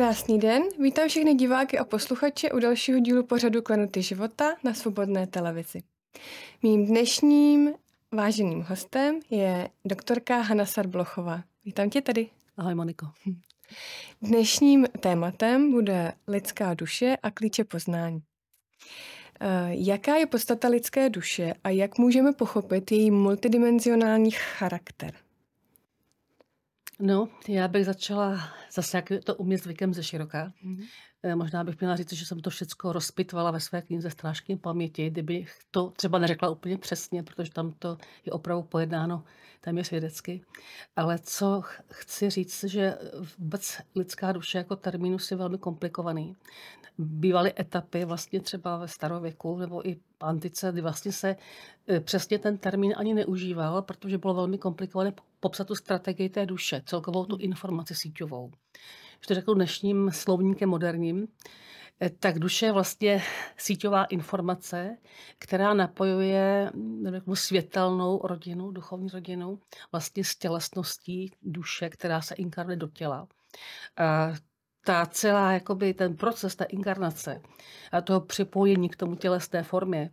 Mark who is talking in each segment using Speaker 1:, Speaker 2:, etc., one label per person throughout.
Speaker 1: Krásný den, vítám všechny diváky a posluchače u dalšího dílu pořadu Klenuty života na Svobodné televizi. Mým dnešním váženým hostem je doktorka Hanna Sarblochová. Vítám tě tady.
Speaker 2: Ahoj Moniko.
Speaker 1: Dnešním tématem bude lidská duše a klíče poznání. Eh, jaká je podstata lidské duše a jak můžeme pochopit její multidimenzionální charakter?
Speaker 2: No, já bych začala zase, jak to umět zvykem ze široka. Mm-hmm. Možná bych měla říct, že jsem to všechno rozpitvala ve své knize Strážky paměti, kdybych to třeba neřekla úplně přesně, protože tam to je opravdu pojednáno téměř vědecky. Ale co chci říct, že vůbec lidská duše jako terminus je velmi komplikovaný. Bývaly etapy vlastně třeba ve starověku nebo i antice, kdy vlastně se e, přesně ten termín ani neužíval, protože bylo velmi komplikované popsat tu strategii té duše, celkovou tu informaci síťovou. Když to řeknu dnešním slovníkem moderním, eh, tak duše je vlastně síťová informace, která napojuje řeknu, světelnou rodinu, duchovní rodinu, vlastně s tělesností duše, která se inkarnuje do těla. A ta celá, jakoby ten proces, ta inkarnace a toho připojení k tomu tělesné formě,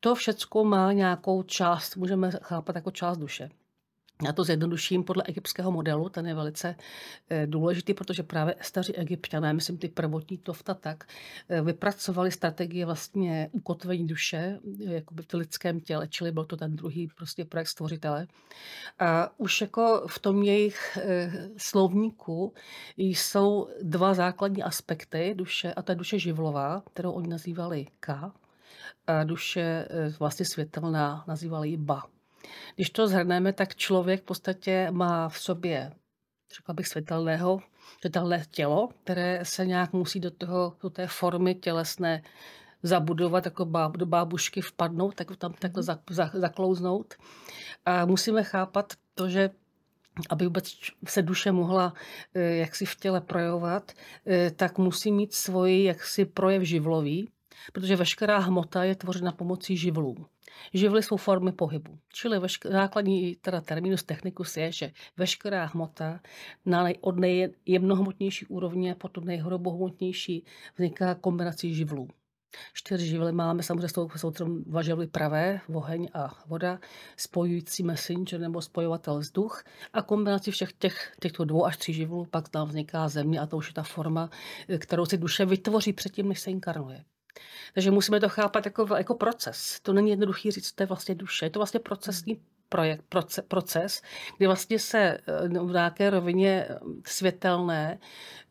Speaker 2: to všechno má nějakou část, můžeme chápat jako část duše. Já to zjednoduším podle egyptského modelu, ten je velice eh, důležitý, protože právě staří egyptiané, myslím ty prvotní tofta tak, eh, vypracovali strategie vlastně ukotvení duše eh, jakoby v lidském těle, čili byl to ten druhý prostě projekt stvořitele. A už jako v tom jejich slovníku jsou dva základní aspekty duše, a to je duše živlová, kterou oni nazývali K, a duše vlastně světelná nazývali Ba. Když to zhrneme, tak člověk v podstatě má v sobě, řekla bych, světelného, světelné tělo, které se nějak musí do, toho, do té formy tělesné zabudovat, jako báb, do bábušky vpadnout, tak tam takhle mhm. za, za, zaklouznout. A musíme chápat to, že aby vůbec se duše mohla eh, jaksi v těle projevovat, eh, tak musí mít svůj jaksi projev živlový, protože veškerá hmota je tvořena pomocí živlů. Živly jsou formy pohybu. Čili vešk- základní teda terminus technicus je, že veškerá hmota na nej- od nejjemnohmotnější úrovně po tu nejhrobohmotnější vzniká kombinací živlů. Čtyři živly máme, samozřejmě jsou, jsou dva živly pravé, oheň a voda, spojující messenger nebo spojovatel vzduch a kombinací všech těch, těchto dvou až tří živlů pak tam vzniká země a to už je ta forma, kterou si duše vytvoří předtím, než se inkarnuje. Takže musíme to chápat jako, jako proces. To není jednoduchý říct, to je vlastně duše. Je to vlastně procesní projekt, proces, proces, kdy vlastně se eh, v nějaké rovině eh, světelné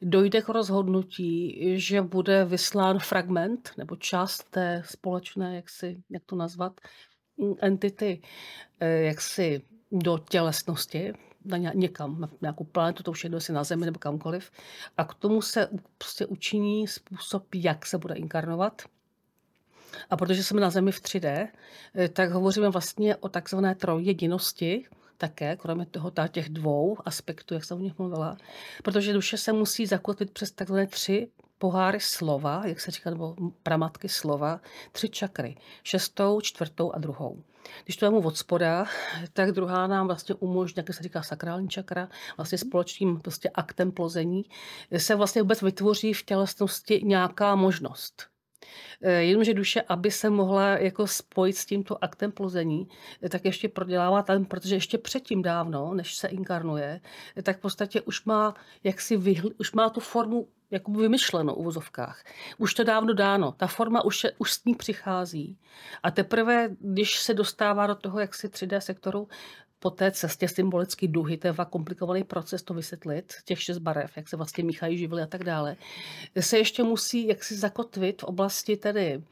Speaker 2: dojde k rozhodnutí, že bude vyslán fragment nebo část té společné, jak, si, jak to nazvat, mm, entity, eh, jak si do tělesnosti, na někam, na nějakou planetu, to už jedno si na Zemi nebo kamkoliv. A k tomu se prostě učiní způsob, jak se bude inkarnovat. A protože jsme na Zemi v 3D, eh, tak hovoříme vlastně o takzvané trojjedinosti, také, kromě toho těch dvou aspektů, jak jsem o nich mluvila, protože duše se musí zakotvit přes takzvané tři poháry slova, jak se říká, nebo pramatky slova, tři čakry. Šestou, čtvrtou a druhou. Když to vemu od spoda, tak druhá nám vlastně umožní, jak se říká sakrální čakra, vlastně společným prostě aktem plození, se vlastně vůbec vytvoří v tělesnosti nějaká možnost. Eh, jenomže duše, aby se mohla jako spojit s tímto aktem plození, eh, tak ještě prodělává tam, protože ještě předtím dávno, než se inkarnuje, eh, tak v podstatě už má, jak si vyhl, už má tu formu jako vymyšleno u vozovkách. Už to dávno dáno. Ta forma už, už s ní přichází. A teprve, když se dostává do toho jaksi 3D sektoru, po té cestě symbolicky duhy, to je komplikovaný proces to vysvětlit, těch šest barev, jak se vlastně míchají živly a tak dále, se ještě musí jaksi zakotvit v oblasti tedy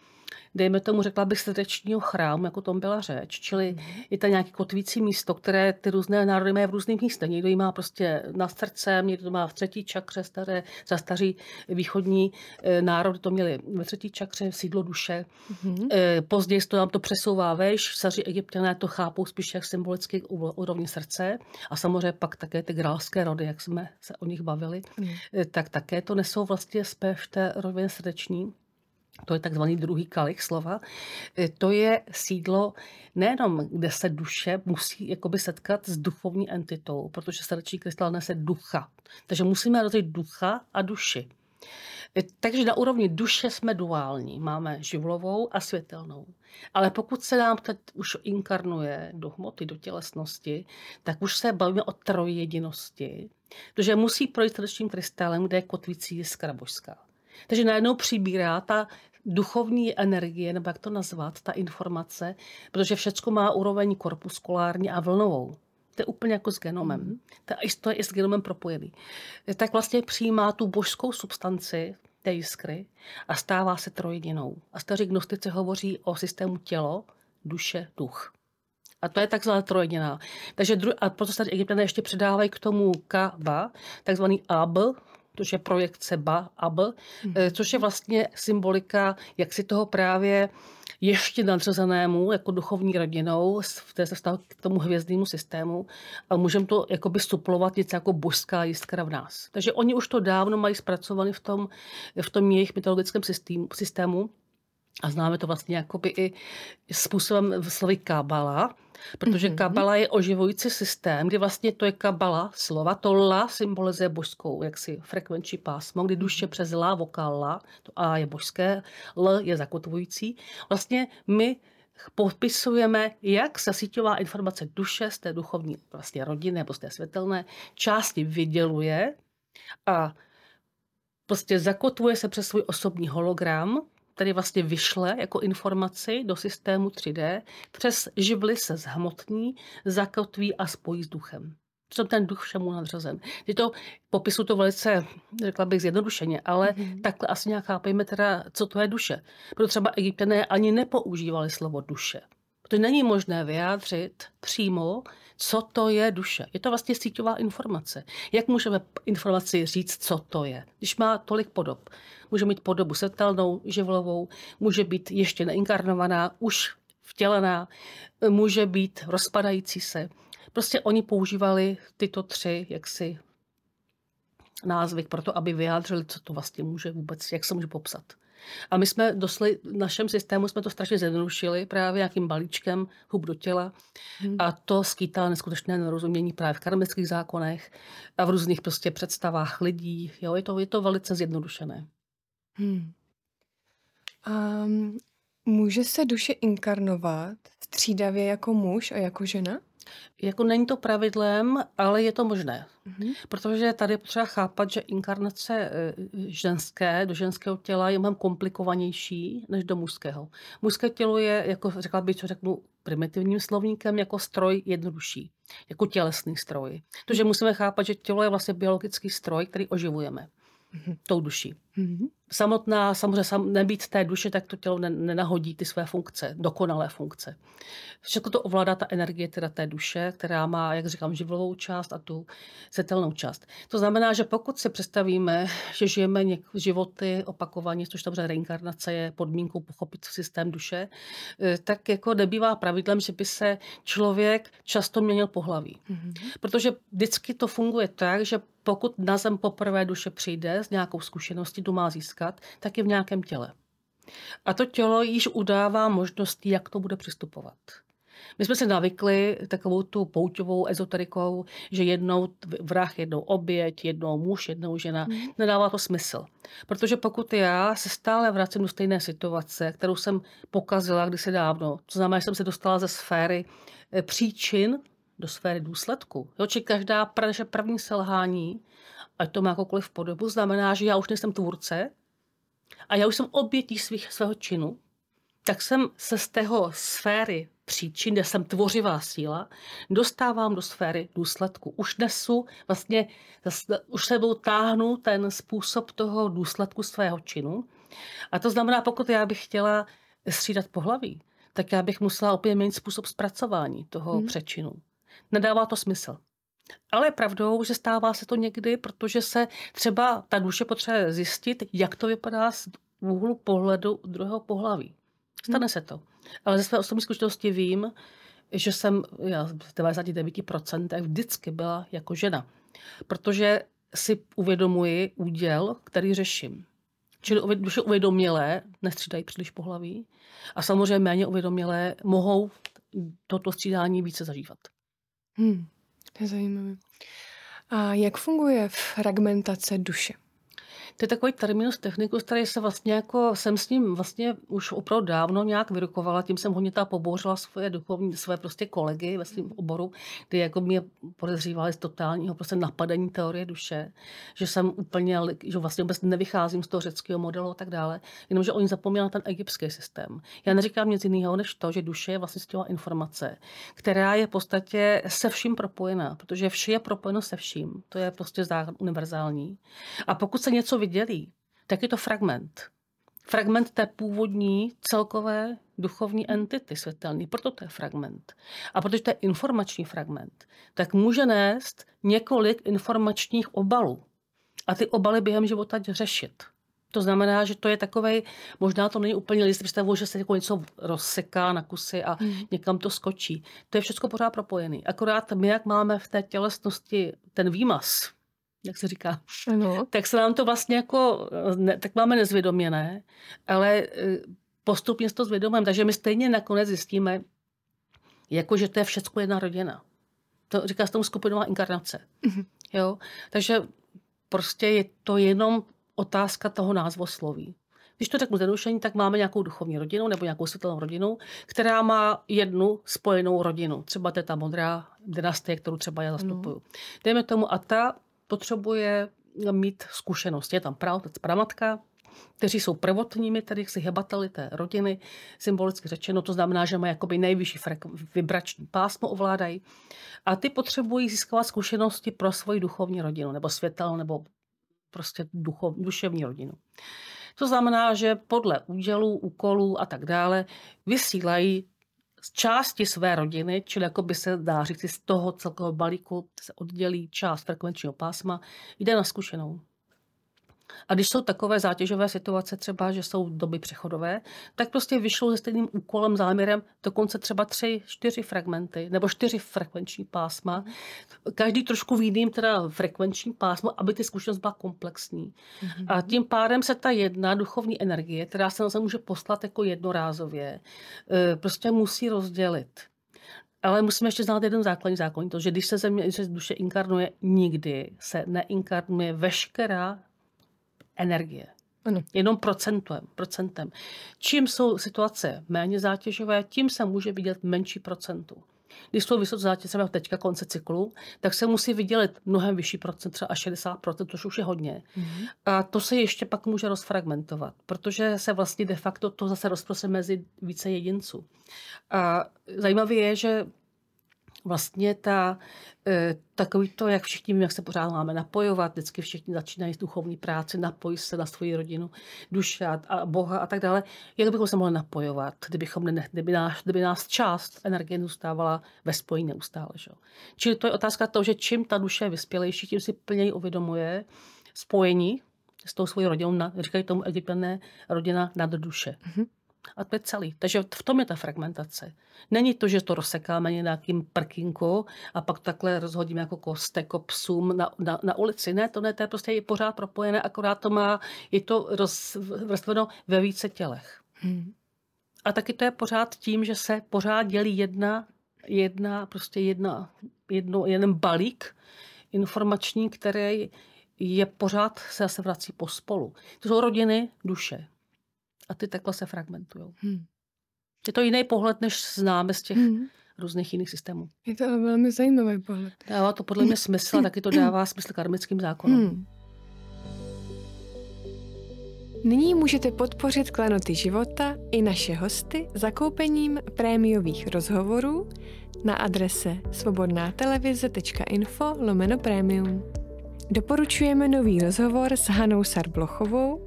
Speaker 2: dejme tomu, řekla bych, srdečního chrámu, jako tom byla řeč. Čili mhm. je to nějaké kotvící místo, které ty různé národy mají v různých místech. Někdo ji má prostě na srdcem, někdo to má v třetí čakře, staré, za staří východní eh, národy to měli ve třetí čakře, sídlo duše. Mm-hmm. Později to nám to přesouvá vejš, staří egyptiané to chápou spíš jak symbolicky úrovni srdce a samozřejmě pak také ty grálské rody, jak jsme se o nich bavili, mm. tak také to nesou vlastně spíš v té rovině srdeční to je takzvaný druhý kalich slova, e, to je sídlo nejenom, kde se duše musí jakoby setkat s duchovní entitou, protože srdeční krystal nese ducha. Takže musíme rozdělit ducha a duši. Takže na úrovni duše jsme duální. Máme živlovou a světelnou. Ale pokud se nám teď už inkarnuje do hmoty, do tělesnosti, tak už se bavíme o trojjedinosti. Protože musí projít srdečním krystalem, kde je kotvící jiskra božská. Takže najednou přibírá ta duchovní energie, nebo jak to nazvat, ta informace, protože všechno má úroveň korpuskulární a vlnovou. To je úplně jako s genomem. Mm. To je i s genomem propojený. Tak vlastně přijímá tu božskou substanci té jiskry a stává se trojedinou. A staří gnostici hovoří o systému tělo, duše, duch. A to je takzvaná trojediná. Takže dru- a proto se egyptané ještě předávají k tomu kaba, takzvaný ab, což je projekce ba, ab, mm-hmm. což je vlastně symbolika, jak si toho právě ještě nadřazenému, jako duchovní rodinou, v té vztahu k tomu hvězdnému systému a můžeme to jakoby suplovat něco jako božská jiskra v nás. Takže oni už to dávno mají zpracované v tom, v tom jejich mytologickém systému, systému a známe to vlastně jakoby i způsobem slovy kabala, protože mm-hmm. kabala je oživující systém, kdy vlastně to je kabala slova, to la symbolizuje božskou jaksi frekvenční pásmo, kdy duše mhm. přes la, vokál la, to a je božské, l je zakotvující. Vlastně my popisujeme, jak se síťová informace duše z té duchovní vlastně rodiny nebo z té světelné části vyděluje a prostě zakotvuje se přes svůj osobní hologram, který vlastně vyšle jako informaci do systému 3D, přes živly se zhmotní, zakotví a spojí s duchem. Jsem ten duch všemu nadřazen. Je to, popisu to velice, řekla bych zjednodušeně, ale mm-hmm. takhle asi nějak chápejme teda, co to je duše. Proto třeba egyptané ani nepoužívali slovo duše. Protože není možné vyjádřit přímo, co to je duše. Je to vlastně síťová informace. Jak můžeme informaci říct, co to je, když má tolik podob? Může mít podobu setelnou, živlovou, může být ještě neinkarnovaná, už vtělená, může být rozpadající se. Prostě oni používali tyto tři jaksi názvy pro to, aby vyjádřili, co to vlastně může vůbec, jak se může popsat. A my jsme dosli, v našem systému jsme to strašně zjednodušili právě nějakým balíčkem hub do těla. Hmm. A to skýtá neskutečné nerozumění právě v karmických zákonech a v různých prostě představách lidí. Jo, je to, je to velice zjednodušené. Hmm.
Speaker 1: Um, může se duše inkarnovat střídavě jako muž a jako žena?
Speaker 2: Jako není to pravidlem, ale je to možné. Mm-hmm. Protože tady je potřeba chápat, že inkarnace e, ženské do ženského těla je mnohem komplikovanější než do mužského. Mužské tělo je, jako řekla bych, co řeknu primitivním slovníkem, jako stroj jednodušší, jako tělesný stroj. Takže musíme chápat, že tělo je vlastně biologický stroj, který oživujeme mm-hmm. tou duší. Mm-hmm. Samotná, samozřejmě sam, nebýt té duše, tak to tělo nenahodí ty své funkce, dokonalé funkce. Všechno to ovládá ta energie teda té duše, která má, jak říkám, živlovou část a tu setelnou část. To znamená, že pokud si představíme, že žijeme něk- životy opakovaně, což tam reinkarnace je podmínkou pochopit systém duše, eh, tak jako nebývá pravidlem, že by se člověk často měnil pohlaví. Mm-hmm. Protože vždycky to funguje tak, že pokud na zem poprvé duše přijde s nějakou zkušeností, tu má získat, tak je v nějakém těle. A to tělo již udává možnosti, jak to bude přistupovat. My jsme se navykli takovou tu pouťovou ezoterikou, že jednou vrah, jednou oběť, jednou muž, jednou žena. Mm. Nedává to smysl. Protože pokud já se stále vracím do stejné situace, kterou jsem pokazila kdysi dávno, to znamená, že jsem se dostala ze sféry eh, příčin do sféry důsledku. Jo, či každá naše první selhání, ať to má jakoukoliv podobu, znamená, že já už nejsem tvůrce a já už jsem obětí svých, svého činu, tak jsem se z tého sféry příčin, kde jsem tvořivá síla, dostávám do sféry důsledku. Už nesu, vlastně, už sebou táhnu ten způsob toho důsledku svého činu. A to znamená, pokud já bych chtěla střídat pohlaví, tak já bych musela opět měnit způsob zpracování toho hmm. přečinu. Nedává to smysl. Ale je pravdou, že stává se to někdy, protože se třeba ta duše potřebuje zjistit, jak to vypadá z úhlu pohledu druhého pohlaví. Stane hmm. se to. Ale ze své osobní zkušenosti vím, že jsem já v 99% vždycky byla jako žena. Protože si uvědomuji úděl, který řeším. Čili duše uvědomělé nestřídají příliš pohlaví a samozřejmě méně uvědomělé mohou toto střídání více zažívat.
Speaker 1: Hmm, zajímavé. A jak funguje fragmentace duše?
Speaker 2: To je takový terminus technicus, který se vlastně jako, jsem s ním vlastně už opravdu dávno nějak vyrukovala, tím jsem hodně ta pobouřila svoje duchovní, své prostě kolegy ve svém oboru, kdy jako mě podezřívali z totálního prostě napadení teorie duše, že jsem úplně, že vlastně vůbec nevycházím z toho řeckého modelu a tak dále, jenomže oni zapomněli na ten egyptský systém. Já neříkám nic jiného, než to, že duše je vlastně stěla informace, která je v podstatě se vším propojená, protože vše je propojeno se vším. To je prostě univerzální. A pokud se něco vydělí, tak je to fragment. Fragment té původní celkové duchovní entity světelný. Proto to je fragment. A protože to je informační fragment, tak může nést několik informačních obalů. A ty obaly během života řešit. To znamená, že to je takový, možná to není úplně list, představu, že se jako něco rozseká na kusy a hmm. někam to skočí. To je všechno pořád propojený. Akorát my, jak máme v té tělesnosti ten výmaz, jak se říká, ano. tak se nám to vlastně jako, ne, tak máme nezvědoměné, ale e, postupně s to zvědomujeme. Takže my stejně nakonec zjistíme, jako že to je všechno jedna rodina. To říká se tomu skupinová inkarnace. Mm-hmm. Jo? Takže prostě je to jenom otázka toho názvosloví. Když to řeknu zjednodušení, tak máme nějakou duchovní rodinu nebo nějakou světelnou rodinu, která má jednu spojenou rodinu. Třeba to je ta modrá dynastie, kterou třeba já zastupuju. No. Dejme tomu, a ta potřebuje mít zkušenost. Je tam praotec, pramatka, kteří jsou prvotními, tedy si hebateli té rodiny, symbolicky řečeno, to znamená, že mají jakoby nejvyšší vibrační pásmo ovládají. A ty potřebují získávat zkušenosti pro svoji duchovní rodinu, nebo světel, nebo prostě duchov, duševní rodinu. To znamená, že podle údělů, úkolů a tak dále vysílají z části své rodiny, čili jako by se dá říct, z toho celkového balíku se oddělí část frekvenčního pásma, jde na zkušenou. A když jsou takové zátěžové situace, třeba, že jsou doby přechodové, tak prostě vyšlo se stejným úkolem, záměrem dokonce třeba tři, čtyři fragmenty nebo čtyři frekvenční pásma. Každý trošku v jiným teda frekvenční pásmo, aby ty zkušenost byla komplexní. A mhm. tím pádem se ta jedna duchovní energie, která se nám může poslat jako jednorázově, eh, prostě musí rozdělit. Ale musíme ještě znát jeden základní zákon, to, že když se země, že duše inkarnuje, nikdy se neinkarnuje veškerá energie. Ano. Jenom procentem, procentem. Čím jsou situace méně zátěžové, tím se může vidět menší procentu. Když jsou vysoce zátěžové teďka konce cyklu, tak se musí vydělit mnohem vyšší procent, třeba až 60%, což už je hodně. Mm-hmm. A to se ještě pak může rozfragmentovat, protože se vlastně de facto to zase rozprostře mezi více jedinců. A zajímavé je, že vlastně ta, e, takový to, jak všichni jak se pořád máme napojovat, vždycky všichni začínají s duchovní práci, napojí se na svoji rodinu, duše a Boha a tak dále. Jak bychom se mohli napojovat, kdybychom kdyby, nás, kdyby nás část energie zůstávala ve spojení neustále. Že? Čili to je otázka toho, že čím ta duše je vyspělejší, tím si plněji uvědomuje spojení s tou svojí rodinou, říkají tomu egyptané rodina nad duše. Mm-hmm. A to je celý. Takže v tom je ta fragmentace. Není to, že to rozsekáme nějakým prkinku a pak takhle rozhodíme jako kostek jako psům na, na, na, ulici. Ne, to ne, to je prostě je pořád propojené, akorát to má, je to rozvrstveno ve více tělech. Hmm. A taky to je pořád tím, že se pořád dělí jedna, jedna prostě jedna, jedno, jeden balík informační, který je pořád se zase vrací pospolu. To jsou rodiny duše a ty takhle se fragmentují. Hmm. Je to jiný pohled, než známe z těch hmm. různých jiných systémů.
Speaker 1: Je to ale velmi zajímavý pohled.
Speaker 2: Dává to podle mě smysl, taky to dává smysl karmickým zákonům. Hmm.
Speaker 1: Nyní můžete podpořit klenoty života i naše hosty zakoupením prémiových rozhovorů na adrese svobodnátelevize.info lomeno premium. Doporučujeme nový rozhovor s Hanou Sarblochovou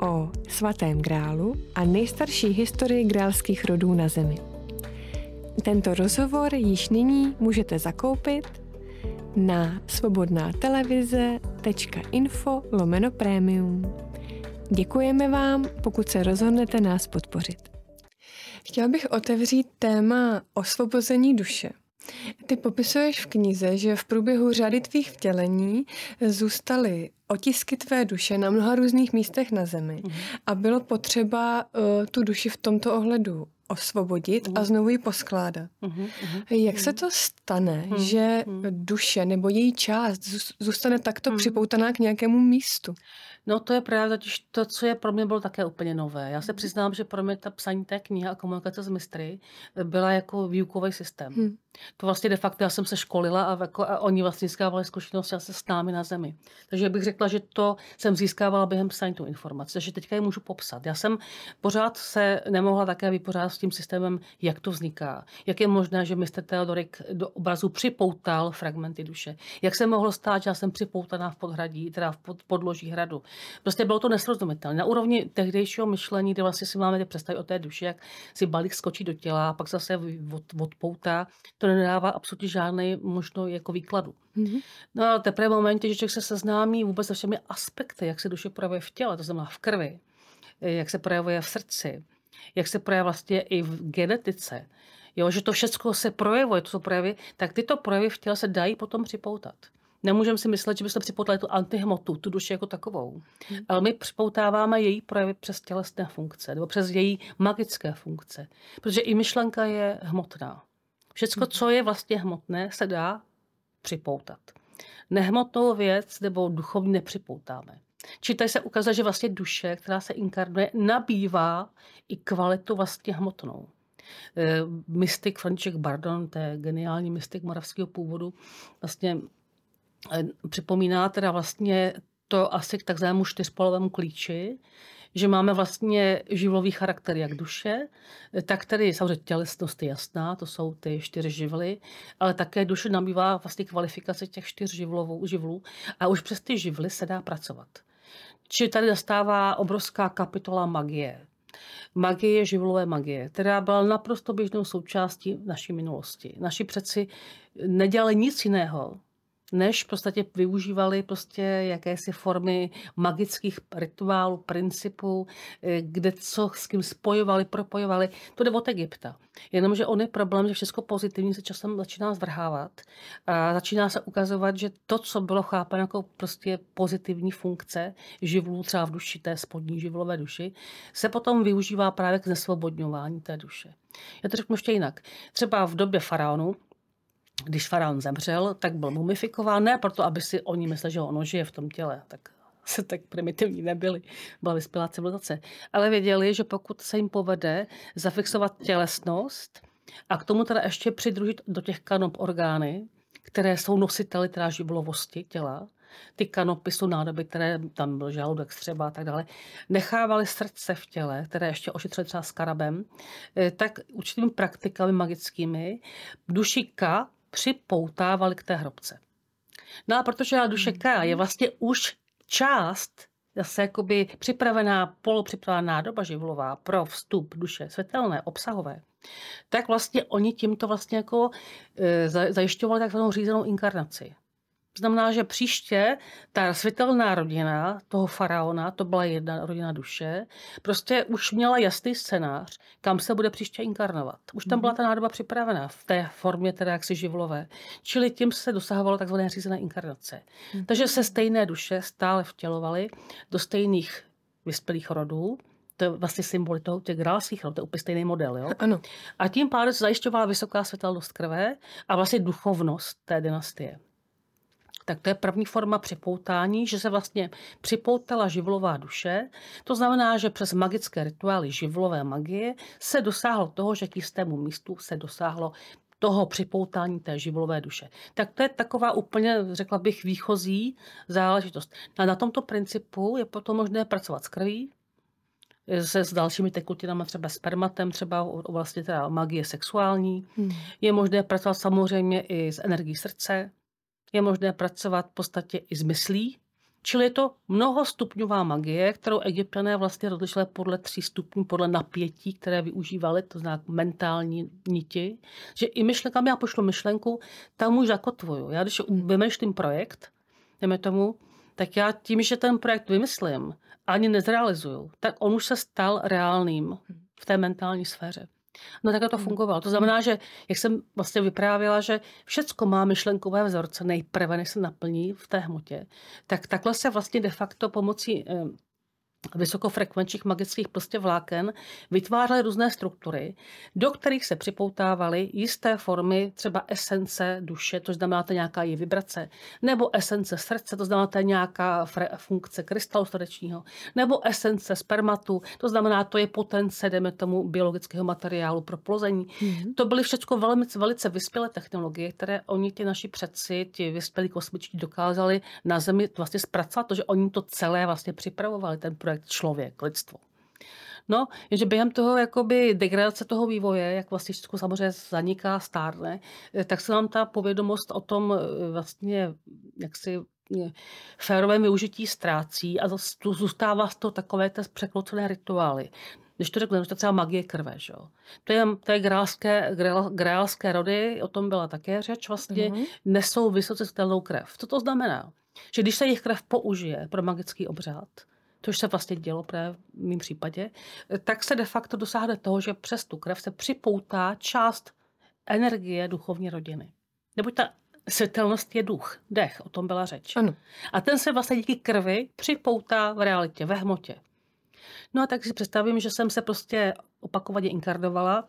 Speaker 1: o svatém grálu a nejstarší historii grálských rodů na Zemi. Tento rozhovor již nyní můžete zakoupit na svobodná televize.info lomeno premium. Děkujeme vám, pokud se rozhodnete nás podpořit. Chtěla bych otevřít téma osvobození duše. Ty popisuješ v knize, že v průběhu řady tvých vtělení zůstaly otisky tvé duše na mnoha různých místech na zemi mm. a bylo potřeba uh, tu duši v tomto ohledu osvobodit mm. a znovu ji poskládat. Mm. Jak se to stane, že duše nebo její část zůstane takto připoutaná k nějakému místu?
Speaker 2: No to je právě totiž to, co je pro mě bylo také úplně nové. Já se
Speaker 1: Mhm.
Speaker 2: přiznám, že pro mě ta psaní té knihy a komunikace s mistry byla jako výukový systém. To vlastně de facto já jsem se školila a, jako, a oni vlastně získávali zkušenosti se s námi na zemi. Takže bych řekla, že to jsem získávala během psaní tu informaci. Takže teďka ji můžu popsat. Já jsem pořád se nemohla také vypořádat s tím systémem, jak to vzniká. Jak je možné, že mistr Teodorik do obrazu připoutal fragmenty duše. Jak se mohlo stát, že já jsem připoutaná v podhradí, teda v pod, podloží hradu. Prostě bylo to nesrozumitelné. Na úrovni tehdejšího myšlení, kde vlastně si máme představit o té duši, jak si balík skočí do těla a pak zase od, odpoutá, to nedává absolutně žádný možno jako výkladu.
Speaker 1: Mhm.
Speaker 2: No a teprve v momentě, že člověk se seznámí vůbec se všemi aspekty, jak se duše projevuje v těle, to znamená v krvi, jak se projevuje v srdci, jak se projevuje vlastně i v genetice, jo, že to všechno se projevuje, to jsou projevy, tak tyto projevy v těle se dají potom připoutat. Nemůžeme si myslet, že bychom připoutali tu antihmotu, tu duši jako takovou.
Speaker 1: Hmm.
Speaker 2: Ale my připoutáváme její projevy přes tělesné funkce nebo přes její magické funkce. Protože i myšlenka je hmotná. Všecko,
Speaker 1: Mhm.
Speaker 2: co je vlastně hmotné, se dá připoutat. Nehmotnou věc nebo duchovní nepřipoutáme. Čili tady se ukazuje, že vlastně duše, která se inkarnuje, nabývá i kvalitu vlastně hmotnou. Eh, Mystik František Bardon, to je geniální mystik moravského původu, vlastně eh, připomíná teda vlastně to asi k takzvanému čtyřpolovému klíči, že máme vlastně živlový charakter jak duše, tak tedy samozřejmě tělesnost je jasná, to jsou ty čtyři živly, ale také duše nabývá vlastně kvalifikace těch čtyř živlovou, živlů a už přes ty živly se dá pracovat. Čili tady nastává obrovská kapitola magie. Magie, živlové magie, která byla naprosto běžnou součástí naší minulosti. Naši přeci nedělali nic jiného, než v podstatě využívali prostě jakési formy magických rituálů, principů, eh, kde co s kým spojovali, propojovali. To jde od Egypta. Jenomže on je problém, že všechno pozitivní se časem začíná zvrhávat a začíná se ukazovat, že to, co bylo chápáno jako prostě pozitivní funkce živlů třeba v duši, té spodní živlové duši, se potom využívá právě k znesvobodňování té duše. Já to řeknu ještě jinak. Třeba v době faraonu, když faraon zemřel, tak byl mumifikován, ne proto, aby si oni mysleli, že ono žije v tom těle, tak se tak primitivní nebyli, byla vyspělá civilizace, ale věděli, že pokud se jim povede zafixovat tělesnost a k tomu teda ještě přidružit do těch kanop orgány, které jsou nositeli teda živlovosti těla, ty kanopy jsou nádoby, které tam byl žaludek, střeba a tak dále, nechávali srdce v těle, které ještě ošetřili třeba s karabem, eh, tak určitými praktikami magickými duši K připoutávali k té hrobce. No a protože ta duše K je vlastně už část zase jakoby připravená, polopřipravená nádoba živlová pro vstup duše světelné, obsahové, tak vlastně oni tímto vlastně jako e, zajišťovali takzvanou řízenou inkarnaci. Znamená, že příště ta světelná rodina toho faraona, to byla jedna rodina duše, prostě už měla jasný scénář, kam se bude příště inkarnovat. Už tam byla ta nádoba připravená v té formě teda jaksi živlové. Čili tím se dosahovalo takzvané řízené inkarnace. Takže se stejné duše stále vtělovaly do stejných vyspělých rodů, to je vlastně symbol toho těch grálských rodů, to je úplně stejný model. Jo?
Speaker 1: Ano.
Speaker 2: A tím pádem se zajišťovala vysoká světelnost krve a vlastně duchovnost té dynastie. Tak to je první forma připoutání, že se vlastně připoutala živlová duše. To znamená, že přes magické rituály živlové magie se dosáhlo toho, že k jistému místu se dosáhlo toho připoutání té živlové duše. Tak to je taková úplně, řekla bych, výchozí záležitost. A na tomto principu je potom možné pracovat s krví, se s dalšími tekutinami, třeba spermatem, třeba o oblasti teda magie sexuální.
Speaker 1: Hmm.
Speaker 2: Je možné pracovat samozřejmě i s energií srdce, je možné pracovat v podstatě i s myslí, čili je to mnohostupňová magie, kterou egyptané vlastně rozlišili podle tří stupňů, podle napětí, které využívali, to znamená mentální niti, že i myšlenkami já pošlu myšlenku, tam už zakotvuju. Já když vymýšlím projekt, jdeme tomu, tak já tím, že ten projekt vymyslím, ani nezrealizuju, tak on už se stal reálným v té mentální sféře. No tak to fungovalo. To znamená, že jak jsem vlastně vyprávěla, že všecko má myšlenkové vzorce nejprve, než se naplní v té hmotě, tak takhle se vlastně de facto pomocí vysokofrekvenčních magických prostě vláken vytvářely různé struktury, do kterých se připoutávaly jisté formy, třeba esence duše, to znamená to nějaká její vibrace, nebo esence srdce, to znamená to nějaká funkce krystalu srdečního, nebo esence spermatu, to znamená to je potence, jdeme tomu, biologického materiálu pro plození. Mm-hmm. To byly všechno velmi, velice vyspělé technologie, které oni, ty naši předci, ti vyspělí kosmičtí, dokázali na Zemi vlastně zpracovat, to, že oni to celé vlastně připravovali, ten projekt projekt člověk, lidstvo. No, jenže během toho jakoby degradace toho vývoje, jak vlastně všechno samozřejmě zaniká, stárne, eh, tak se nám ta povědomost o tom eh, vlastně jaksi eh, férovém využití ztrácí a zůstává z toho takové ty překlocené rituály. Když to řeknu, to je třeba magie krve, že jo. To je, to je grálské, grálské rody, o tom byla také řeč, vlastně mm-hmm. nesou vysoce krev. Co to znamená? Že když se jejich krev použije pro magický obřad, což se vlastně dělo v mém případě, tak se de facto dosáhne toho, že přes tu krev se připoutá část energie duchovní rodiny. Neboť ta světelnost je duch, dech, o tom byla řeč.
Speaker 1: Ano.
Speaker 2: A ten se vlastně díky krvi připoutá v realitě, ve hmotě. No a tak si představím, že jsem se prostě opakovaně inkardovala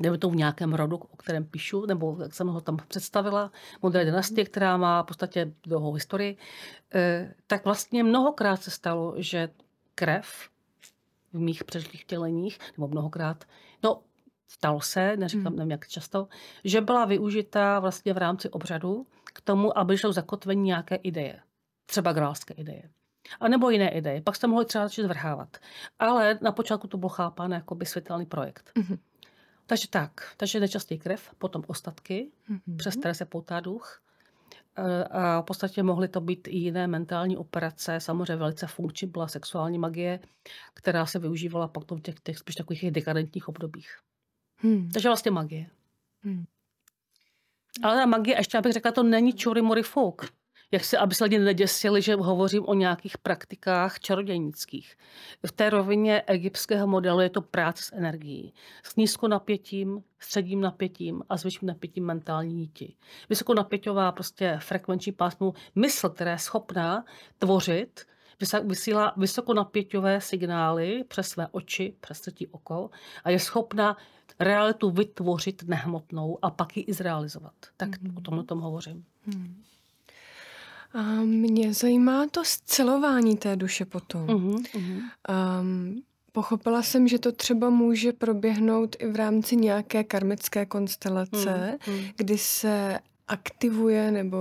Speaker 2: nebo to v nějakém rodu, o kterém píšu, nebo jak jsem ho tam představila, modré dynastie, která má v podstatě dlouhou historii, eh, tak vlastně mnohokrát se stalo, že krev v mých předšlých těleních, nebo mnohokrát, no stalo se, neříkám, hmm. nevím jak často, že byla využita vlastně v rámci obřadu k tomu, aby šlo zakotvení nějaké ideje. Třeba grálské ideje. A nebo jiné ideje. Pak jste mohli třeba začít zvrhávat. Ale na počátku to bylo chápáno jako by světelný projekt. Hmm. Takže tak, takže nečastěji krev, potom ostatky, mm-hmm. přes které se poutá duch. E, a v podstatě mohly to být i jiné mentální operace, samozřejmě velice funkční byla sexuální magie, která se využívala pak v těch, těch spíš takových dekadentních obdobích. Hmm. Takže vlastně magie. Hmm. Ale ta magie, ještě abych řekla, to není čury mori folk jak se, aby se lidi neděsili, že hovořím o nějakých praktikách čarodějnických. V té rovině egyptského modelu je to práce s energií. S nízkonapětím, středním napětím a s vyšším napětím mentální níti. Vysokonapěťová prostě frekvenční pásmu mysl, která je schopná tvořit, vysílá vysokonapěťové signály přes své oči, přes třetí oko a je schopná realitu vytvořit nehmotnou a pak ji i zrealizovat. Tak mm-hmm. o tomhle tom hovořím. Mm.
Speaker 1: A mě zajímá to scelování té duše potom. Uh-huh, Um, pochopila jsem, že to třeba může proběhnout i v rámci nějaké karmické konstelace, uh-huh. kdy se aktivuje nebo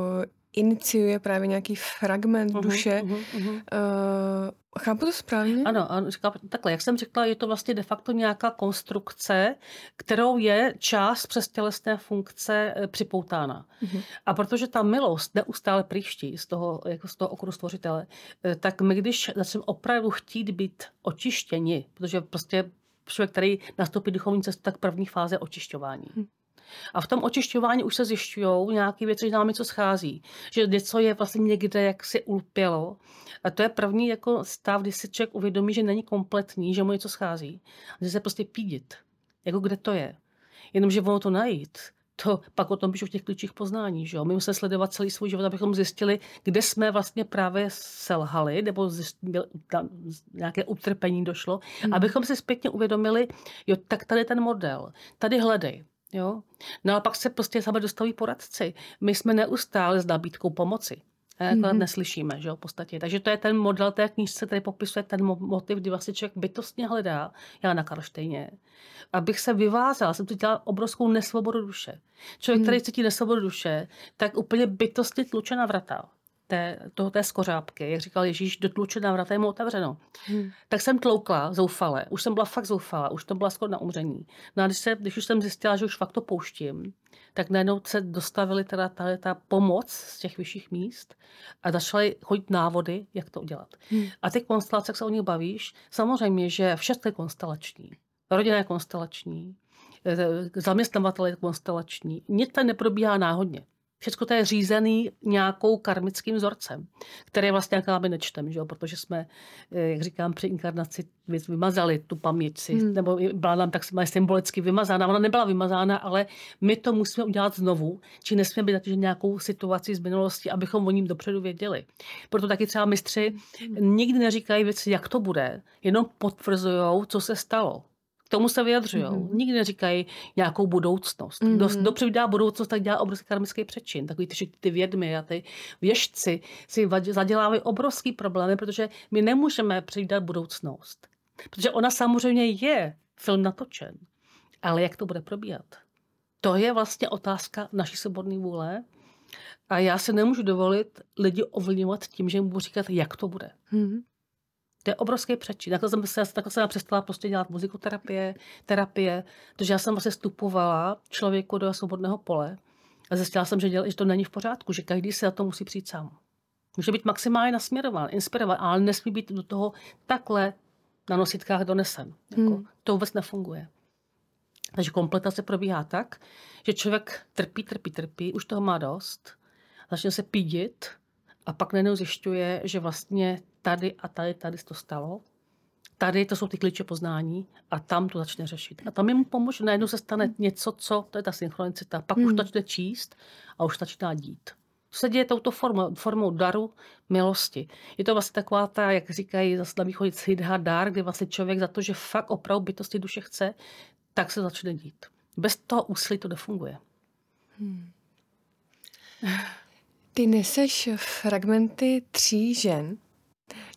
Speaker 1: iniciuje právě nějaký fragment uh-huh, duše. Uh-huh, uh-huh. Uh, chápu to správně?
Speaker 2: Ano, ano říká, takhle, jak jsem řekla, je to vlastně de facto nějaká konstrukce, kterou je část přes tělesné funkce eh, připoutána. Uh-huh. A protože ta milost neustále příští z toho, jako z toho okruhu stvořitele, eh, tak my, když začneme opravdu chtít být očištěni, protože prostě člověk, který nastoupí duchovní cestu, tak první fáze očišťování. Uh-huh. A v tom očišťování už se zjišťují nějaké věci, že nám něco schází. Že něco je vlastně někde, jak si ulpělo. A to je první jako stav, kdy si člověk uvědomí, že není kompletní, že mu něco schází. A že se prostě pídit. Jako kde to je. Jenomže ono to najít, to pak o tom píšu v těch klíčích poznání. Že jo? My musíme sledovat celý svůj život, abychom zjistili, kde jsme vlastně právě selhali, nebo zjistili, tam nějaké utrpení došlo, hmm. abychom si zpětně uvědomili, jo, tak tady ten model, tady hledej. Jo? No a pak se prostě sami dostaví poradci. My jsme neustále s nabídkou pomoci. Jako mm-hmm. neslyšíme, že jo, v podstatě. Takže to je ten model té knížce, který popisuje ten motiv, kdy vlastně člověk bytostně hledá, já na Karlštejně, abych se vyvázal, jsem tu dělala obrovskou nesvobodu duše. Člověk, mm. který cítí nesvobodu duše, tak úplně bytostně tluče na vrata té, toho, té skořápky, jak říkal Ježíš, dotlučená vrata je mu otevřeno. Hmm. Tak jsem tloukla zoufale, už jsem byla fakt zoufala, už to byla skoro na umření. No a když, se, když už jsem zjistila, že už fakt to pouštím, tak najednou se dostavily teda ta, ta pomoc z těch vyšších míst a začaly chodit návody, jak to udělat. Hmm. A ty konstelace, jak se o nich bavíš, samozřejmě, že všechno je konstelační. Rodina je konstelační, e, zaměstnavatel je konstelační. Nic to neprobíhá náhodně. Všechno to je řízený nějakou karmickým vzorcem, který vlastně nějaká my nečtem, že jo? protože jsme, eh, jak říkám, při inkarnaci vymazali tu paměť si, hmm. nebo byla nám tak symbolicky vymazána. Ona nebyla vymazána, ale my to musíme udělat znovu, či nesmíme být zatíženi nějakou situaci z minulosti, abychom o ním dopředu věděli. Proto taky třeba mistři hmm. nikdy neříkají věci, jak to bude, jenom potvrzují, co se stalo. K tomu se vyjadřují. Mm-hmm. Nikdy neříkají nějakou budoucnost. Mm-hmm. Kdo, kdo předvídá budoucnost, tak dělá obrovský karmický přečin. Takový ty, ty vědmy a ty věžci si zadělávají obrovský problémy, protože my nemůžeme předvídat budoucnost. Protože ona samozřejmě je film natočen. Ale jak to bude probíhat? To je vlastně otázka naší svobodné vůle. A já se nemůžu dovolit lidi ovlivňovat tím, že jim budu říkat, jak to bude. Mm-hmm. To je obrovský přečin. Takhle jsem, se, takhle jsem přestala prostě dělat muzikoterapie, terapie, protože já jsem vlastně vstupovala člověku do svobodného pole a zjistila jsem, že, děl, že to není v pořádku, že každý se na to musí přijít sám. Může být maximálně nasměrován, inspirován, ale nesmí být do toho takhle na nositkách donesen. Jako, hmm. To vůbec nefunguje. Takže kompletace probíhá tak, že člověk trpí, trpí, trpí, už toho má dost, začne se pídit a pak najednou zjišťuje, že vlastně tady a tady, tady to stalo. Tady to jsou ty klíče poznání a tam to začne řešit. A tam jim pomůže, najednou se stane něco, co, to je ta synchronicita, pak hmm. už začne číst a už začíná dít. To se děje touto formou, formou daru milosti. Je to vlastně taková ta, jak říkají zase na východě Siddha dar, kdy vlastně člověk za to, že fakt opravdu bytosti duše chce, tak se začne dít. Bez toho úsilí to nefunguje. Hmm.
Speaker 1: Ty neseš fragmenty tří žen,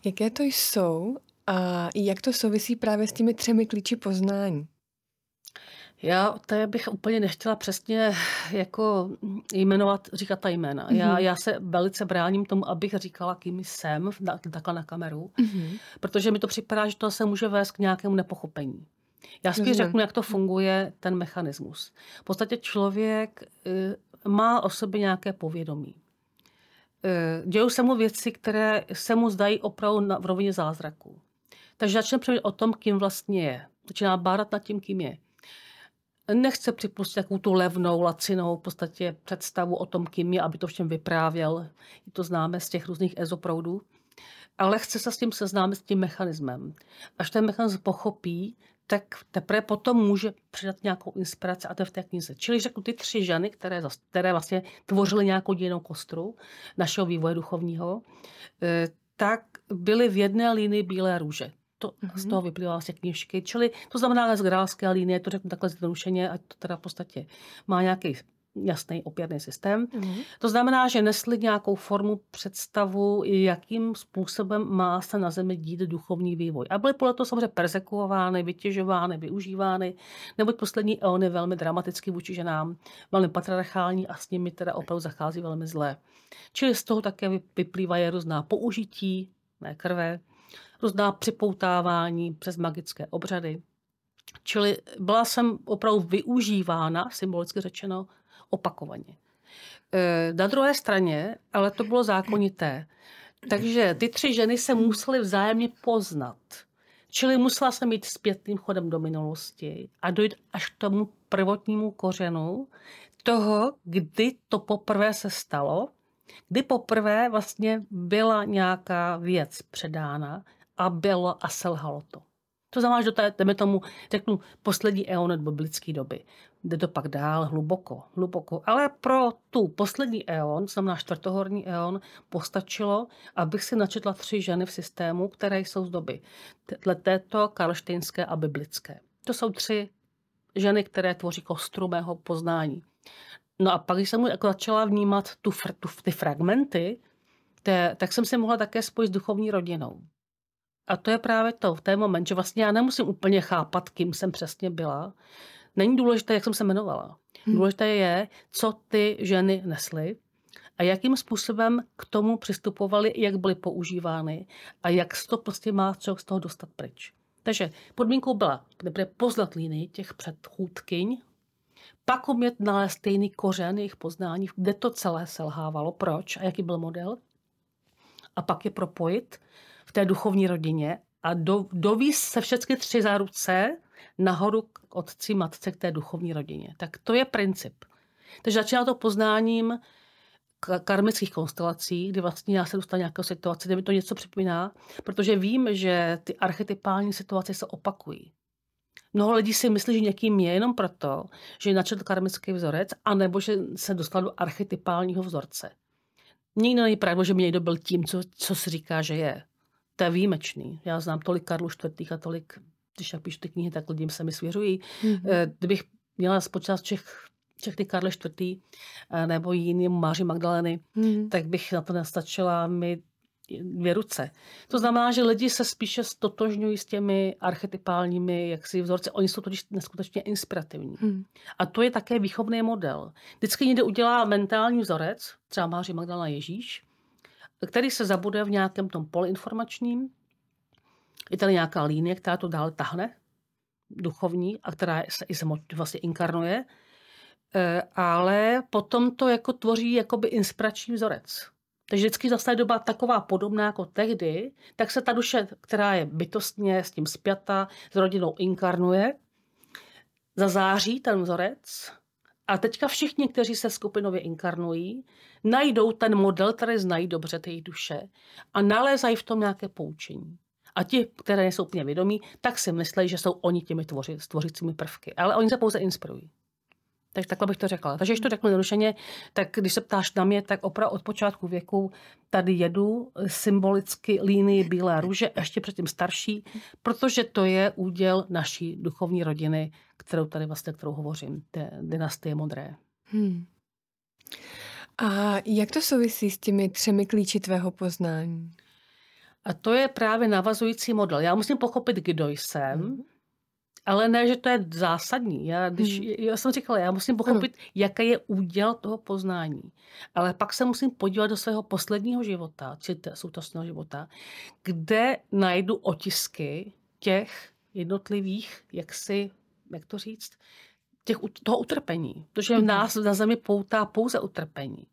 Speaker 1: Jaké to jsou a jak to souvisí právě s těmi třemi klíči poznání?
Speaker 2: Já to bych úplně nechtěla přesně jako jmenovat, říkat ta jména. Mm-hmm. Já, já se velice bráním tomu, abych říkala, kým jsem, takhle na kameru, mm-hmm. protože mi to připadá, že to se může vést k nějakému nepochopení. Já spíš řeknu, jak to funguje, ten mechanismus. V podstatě člověk eh, má o sobě nějaké povědomí. Eh, dějou se mu věci, které se mu zdají opravdu na, v rovině zázraku. Takže začne přemýšlet o tom, kým vlastně je. Začíná bádat nad tím, kým je. Nechce připustit takovou tu levnou, lacinou v podstatě představu o tom, kým je, aby to všem vyprávěl. To známe z těch různých ezoproudů. Ale chce se s tím seznámit, s tím mechanismem. Až ten mechanismus pochopí, tak teprve potom může přidat nějakou inspiraci a to je v té knize. Čili řeknu ty tři ženy, které, které vlastně tvořily nějakou dějinou kostru našeho vývoje duchovního, eh, tak byly v jedné linii Bílé růže. To mm-hmm. z toho vyplývá z té knižky. Čili to znamená z grálské linie, to řeknu takhle zjednodušeně, ať to teda v podstatě má nějaký jasný opěrný systém. Mm-hmm. To znamená, že nesli nějakou formu představu, jakým způsobem má se na Zemi dít duchovní vývoj. A byly podle toho samozřejmě persekuovány, vytěžovány, využívány, neboť poslední eony velmi dramaticky vůči ženám, velmi patriarchální a s nimi teda opravdu zachází velmi zlé. Čili z toho také vyplývají různá použití mé krve, různá připoutávání přes magické obřady. Čili byla jsem opravdu využívána, symbolicky řečeno, opakovaně. E, na druhé straně, ale to bylo zákonité, takže ty tři ženy se musely vzájemně poznat. Čili musela jsem jít zpětným chodem do minulosti a dojít až k tomu prvotnímu kořenu toho, kdy to poprvé se stalo, kdy poprvé vlastně byla nějaká věc předána a bylo a selhalo to. To znamená, že je, jdeme tomu, řeknu, poslední eon nebo biblické doby. Jde to pak dál hluboko, hluboko. Ale pro tu poslední eon, znamená čtvrtohorní eon, postačilo, abych si načetla tři ženy v systému, které jsou z doby této karlštejnské a biblické. To jsou tři ženy, které tvoří kostru mého poznání. No a pak, když jsem jako začala vnímat tu, tu, ty fragmenty, te, tak jsem se mohla také spojit s duchovní rodinou. A to je právě to, v té moment, že vlastně já nemusím úplně chápat, kým jsem přesně byla. Není důležité, jak jsem se jmenovala. Hmm. Důležité je, co ty ženy nesly a jakým způsobem k tomu přistupovali, jak byly používány a jak se to prostě má člověk z toho dostat pryč. Takže podmínkou byla nejprve poznat línii těch předchůdkyň, pak umět nalézt stejný kořen jejich poznání, kde to celé selhávalo, proč a jaký byl model, a pak je propojit v té duchovní rodině a do, dovíz se všechny tři za ruce nahoru k otci, matce, k té duchovní rodině. Tak to je princip. Takže začíná to poznáním karmických konstelací, kdy vlastně já se dostanu nějaké situace, kde mi to něco připomíná, protože vím, že ty archetypální situace se opakují. Mnoho lidí si myslí, že někým je jenom proto, že je načetl karmický vzorec, anebo že se dostal do archetypálního vzorce. Nikdo není pravda, že mě někdo byl tím, co, co si říká, že je. To je výjimečný. Já znám tolik Karlu čtvrtých a tolik, když já píšu ty knihy, tak lidem se mi svěřují. Mm-hmm. Kdybych měla spočítat všech, všech ty Karle eh, nebo jiný Máři Magdaleny, mm-hmm. tak bych na to nestačila mi dvě ruce. To znamená, že lidi se spíše stotožňují s těmi archetypálními jaksi vzorci. Oni jsou totiž neskutečně inspirativní. Hmm. A to je také výchovný model. Vždycky někde udělá mentální vzorec, třeba Máří Magdalena Ježíš, který se zabude v nějakém tom poli informačním. Je tady nějaká línie, která to dále tahne, duchovní, a která se i vlastně inkarnuje. E, ale potom to jako tvoří jakoby inspirační vzorec. Takže vždycky zase doba taková podobná jako tehdy, tak se ta duše, která je bytostně s tím spjata, s rodinou inkarnuje, zazáří ten vzorec a teďka všichni, kteří se skupinově inkarnují, najdou ten model, který znají dobře té duše a nalézají v tom nějaké poučení. A ti, které nejsou úplně vědomí, tak si myslí, že jsou oni těmi tvoři, tvořícími prvky. Ale oni se pouze inspirují. Takže takhle bych to řekla. Takže když to řeknu zrušeně, tak když se ptáš na mě, tak opravdu od počátku věku tady jedu symbolicky línii Bílé růže, ještě předtím starší, protože to je úděl naší duchovní rodiny, kterou tady vlastně, kterou hovořím, té dynastie modré. Hmm.
Speaker 1: A jak to souvisí s těmi třemi klíči tvého poznání?
Speaker 2: A to je právě navazující model. Já musím pochopit, kdo jsem, hmm ale ne, že to je zásadní. Já, když, hmm. já jsem říkala, já musím pochopit, hmm. jaký je úděl toho poznání. Ale pak se musím podívat do svého posledního života, či současného života, kde najdu otisky těch jednotlivých, jak si, jak to říct, těch, toho utrpení. Protože v hmm. nás na zemi poutá pouze utrpení.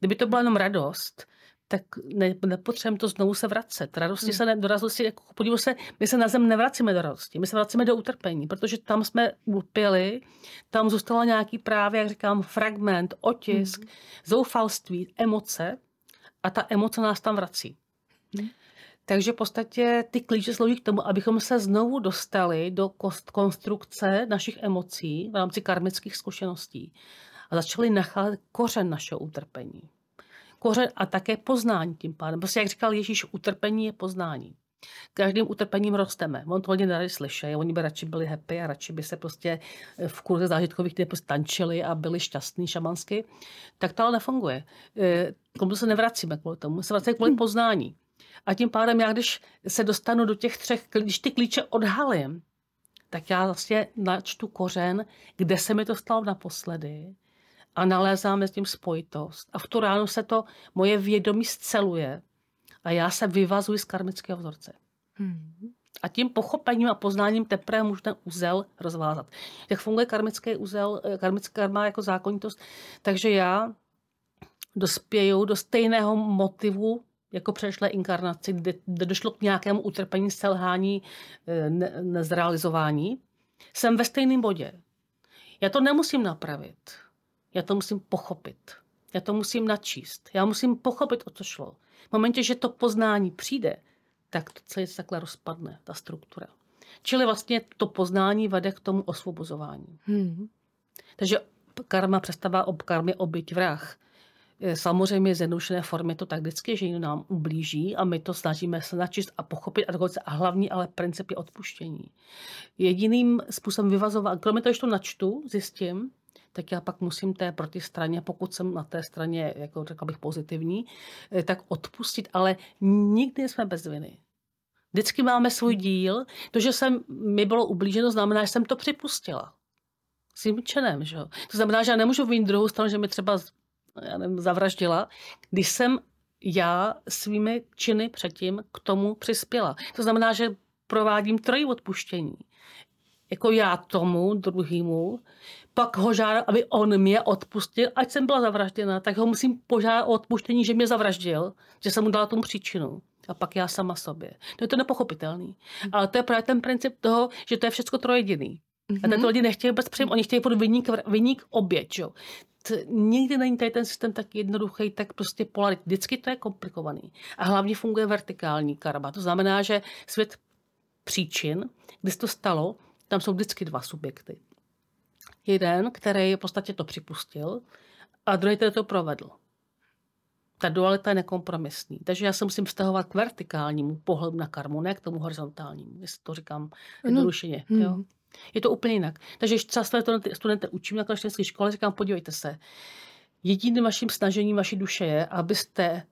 Speaker 2: Kdyby to byla jenom radost, tak ne, nepotřebujeme to znovu se vracet. Radosti hmm. se ne, do radosti, jako podívej se, my se na zem nevracíme do radosti, my se vracíme do utrpení, protože tam jsme ulpěli, tam zůstala nějaký právě, jak říkám, fragment, otisk, hmm. zoufalství, emoce a ta emoce nás tam vrací. Hmm. Takže v podstatě ty klíče slouží k tomu, abychom se znovu dostali do konstrukce našich emocí v rámci karmických zkušeností a začali nacházet kořen našeho utrpení kořen a také poznání tím pádem. Prostě jak říkal Ježíš, utrpení je poznání. Každým utrpením rosteme. On to hodně tady slyšeli. Oni by radši byli happy a radši by se prostě v kurze zážitkových typů tančili a byli šťastní šamansky. Tak to ale nefunguje. E, k tomu se nevracíme kvůli tomu. Se vracíme kvůli poznání. A tím pádem já, když se dostanu do těch třech, když ty klíče odhalím, tak já vlastně načtu kořen, kde se mi to stalo naposledy a nalézáme s tím spojitost. A v tu ránu se to moje vědomí sceluje a já se vyvazuji z karmického vzorce. Hmm. A tím pochopením a poznáním teprve můžu ten úzel rozvázat. Jak funguje karmický úzel, eh, karmická karma jako zákonitost? Takže já dospěju do stejného motivu jako přešlé inkarnaci, kde, došlo k nějakému utrpení, selhání, eh, ne, nezrealizování. Jsem ve stejném bodě. Já to nemusím napravit. Já to musím pochopit. Já to musím načíst. Já musím pochopit, o co šlo. V momentě, že to poznání přijde, tak to celé se takhle rozpadne, ta struktura. Čili vlastně to poznání vede k tomu osvobozování. Hmm. Takže karma přestává ob karmy obyť vrah. Samozřejmě z jednodušené formy to tak vždycky, že nám ublíží a my to snažíme se načíst a pochopit a dokonce a hlavní ale princip je odpuštění. Jediným způsobem vyvazovat, kromě toho, že to načtu, zjistím, tak já pak musím té protistraně, pokud jsem na té straně, jako řekla bych, pozitivní, eh, tak odpustit, ale nikdy jsme bez viny. Vždycky máme svůj díl. To, že jsem, mi bylo ublíženo, znamená, že jsem to připustila. S čenem, že jo? To znamená, že já nemůžu vínit druhou stranu, že mi třeba já nevím, zavraždila, když jsem já svými činy předtím k tomu přispěla. To znamená, že provádím trojí odpuštění. Jako já tomu druhému, pak ho žádám, aby on mě odpustil, ať jsem byla zavražděna, tak ho musím požádat o odpuštění, že mě zavraždil, že jsem mu dala tomu příčinu. A pak já sama sobě. To je to nepochopitelný. Ale to je právě ten princip toho, že to je všechno trojediný. A tento lidi nechtějí vůbec přijím, oni chtějí pod vyník, vyník oběť. Jo. nikdy není tady ten systém tak jednoduchý, tak prostě polarit. Vždycky to je komplikovaný. A hlavně funguje vertikální karma. To znamená, že svět příčin, kdy se to stalo, tam jsou vždycky dva subjekty. Jeden, který v podstatě to připustil, a druhý, který to provedl. Ta dualita je nekompromisní. Takže já se musím vztahovat k vertikálnímu pohledu na karmu, ne k tomu horizontálnímu, jestli to říkám jednodušeně. No. Jo? Je to úplně jinak. Takže často studenty, studenty učím na klášterské škole, říkám, podívejte se, jediným vaším snažením vaší duše je, abyste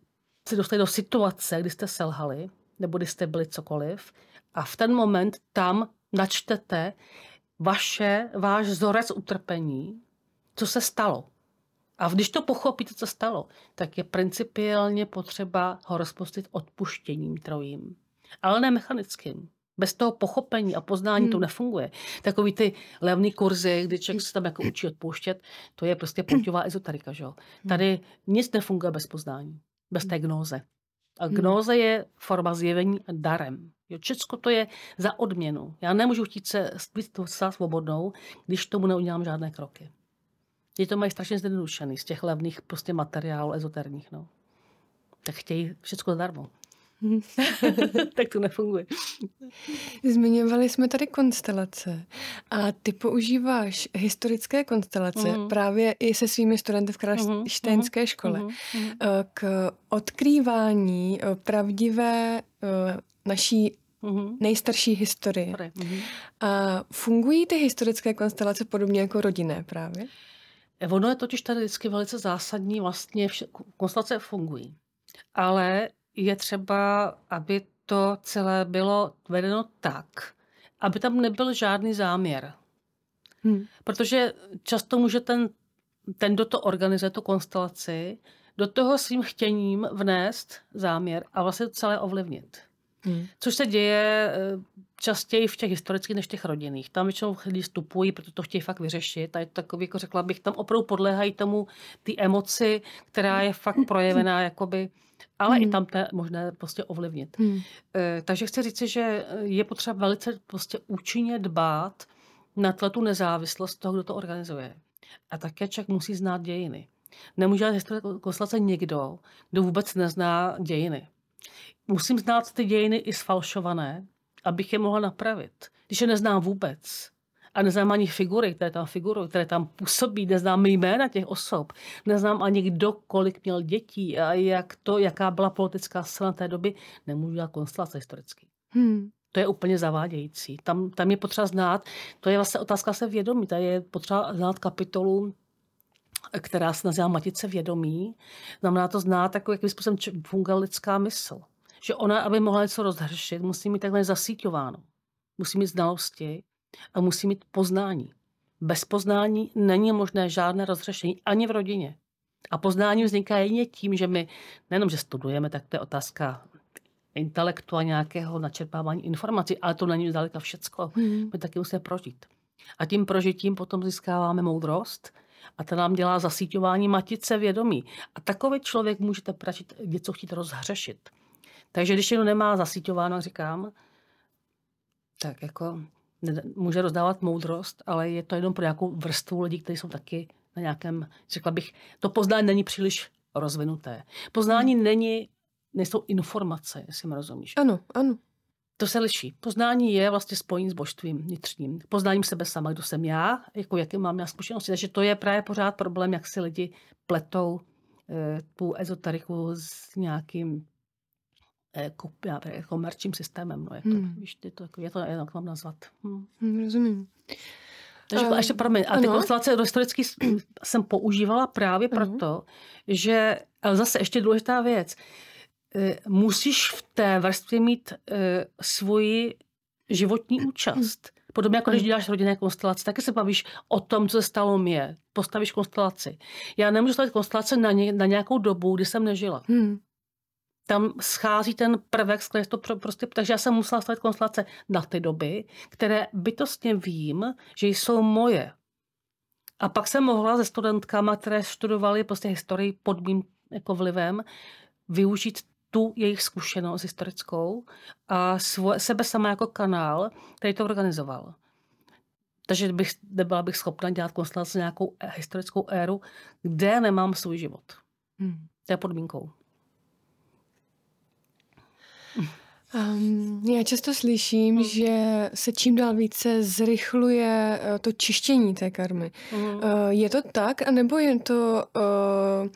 Speaker 2: se dostali do situace, kdy jste selhali, nebo kdy jste byli cokoliv, a v ten moment tam načtete vaše, váš vzorec utrpení, co se stalo. A když to pochopíte, co stalo, tak je principiálně potřeba ho rozpustit odpuštěním trojím. Ale ne mechanickým. Bez toho pochopení a poznání hmm. to nefunguje. Takový ty levný kurzy, kdy člověk se tam jako učí odpouštět, to je prostě půjťová ezoterika. Že? Hmm. Tady nic nefunguje bez poznání, bez té gnóze. A hmm. gnóze je forma zjevení darem. Jo, Česko to je za odměnu. Já nemůžu chtít se být svobodnou, když tomu neudělám žádné kroky. Je to mají strašně zjednodušený z těch levných prostě materiálů ezoterních. No. Tak chtějí všechno zdarma. tak to nefunguje.
Speaker 1: Zmiňovali jsme tady konstelace a ty používáš historické konstelace mm. právě i se svými studenty v Kralštejnské mm. škole mm. k odkrývání eh, pravdivé eh, naší mm nejstarší historie. Mm. A fungují ty historické konstelace podobně jako rodinné právě?
Speaker 2: Ono je totiž tady vždycky velice zásadní, vlastně vše, konstelace fungují. Ale je třeba, aby to celé bylo vedeno tak, aby tam nebyl žádný záměr. Hmm. Protože často může ten, ten, kdo to organizuje, tu konstelaci, do toho svým chtěním vnést záměr a vlastně to celé ovlivnit. Hmm. Což se děje eh, častěji v těch historických než těch rodinných. Tam většinou lidi vstupují, protože to chtějí fakt vyřešit. A je to takový, jako řekla bych, tam opravdu podléhají tomu ty emoci, která je fakt projevená jakoby ale hmm. i tam to je možné prostě ovlivnit. Hmm. E, takže chci říct, že je potřeba velice prostě účinně dbát na tu nezávislost toho, kdo to organizuje. A také člověk musí znát dějiny. Nemůže dělat historie konstelace někdo, kdo vůbec nezná dějiny. Musím znát ty dějiny i sfalšované, abych je mohla napravit. Když je neznám vůbec, a neznám ani figury, které tam figurují, které tam působí, neznám jména těch osob, neznám ani kdo, kolik měl dětí a jak to, jaká byla politická scéna té doby, nemůžu dělat konstelace historicky. Hmm. To je úplně zavádějící. Tam, tam je potřeba znát, to je vlastně otázka se vědomí, tady je potřeba znát kapitolu která se nazývá Matice vědomí. Znamená to znát, jako, jakým způsobem funguje lidská mysl. Že ona, aby mohla něco rozhršit, musí mít takhle zasíťováno. Musí mít znalosti, a musí mít poznání. Bez poznání není možné žádné rozřešení ani v rodině. A poznání vzniká jedině tím, že my nejenom, že studujeme, tak to je otázka intelektu a nějakého načerpávání informací, ale to není zdaleka všecko. Hmm. My taky musíme prožít. A tím prožitím potom získáváme moudrost a to nám dělá zasíťování matice vědomí. A takový člověk můžete pračit, něco chtít rozhřešit. Takže když někdo nemá zasíťováno, říkám, tak jako může rozdávat moudrost, ale je to jenom pro nějakou vrstvu lidí, kteří jsou taky na nějakém, řekla bych, to poznání není příliš rozvinuté. Poznání hmm. není, nejsou informace, jestli mi rozumíš.
Speaker 1: Ano, ano.
Speaker 2: To se liší. Poznání je vlastně spojení s božstvím vnitřním. Poznáním sebe sama, kdo jsem já, jako jaké mám já zkušenosti. Takže to je právě pořád problém, jak si lidi pletou eh, tu ezoteriku s nějakým komerčním systémem. No, jako, hmm. víš, je to, je to jak mám nazvat. Hmm.
Speaker 1: Hmm, rozumím.
Speaker 2: Takže um, ještě, promiň, a ty konstelace historicky jsem používala právě uh-huh. proto, že, ale zase ještě důležitá věc, musíš v té vrstvě mít uh, svoji životní účast. Podobně jako když děláš rodinné konstelace, taky se bavíš o tom, co se stalo mě. Postavíš konstelaci. Já nemůžu stavit konstelace na, ně, na nějakou dobu, kdy jsem nežila. Hmm tam schází ten prvek, který to prostě, takže já jsem musela stavit konstelace na ty doby, které bytostně vím, že jsou moje. A pak jsem mohla se studentkama, které studovaly prostě historii pod mým jako vlivem, využít tu jejich zkušenost historickou a svoje, sebe sama jako kanál, který to organizoval. Takže bych, nebyla bych schopna dělat konstelace nějakou historickou éru, kde nemám svůj život. Hmm. To je podmínkou.
Speaker 1: Um, já často slyším, mm. že se čím dál více zrychluje uh, to čištění té karmy. Mm. Uh, je to tak, anebo je to uh,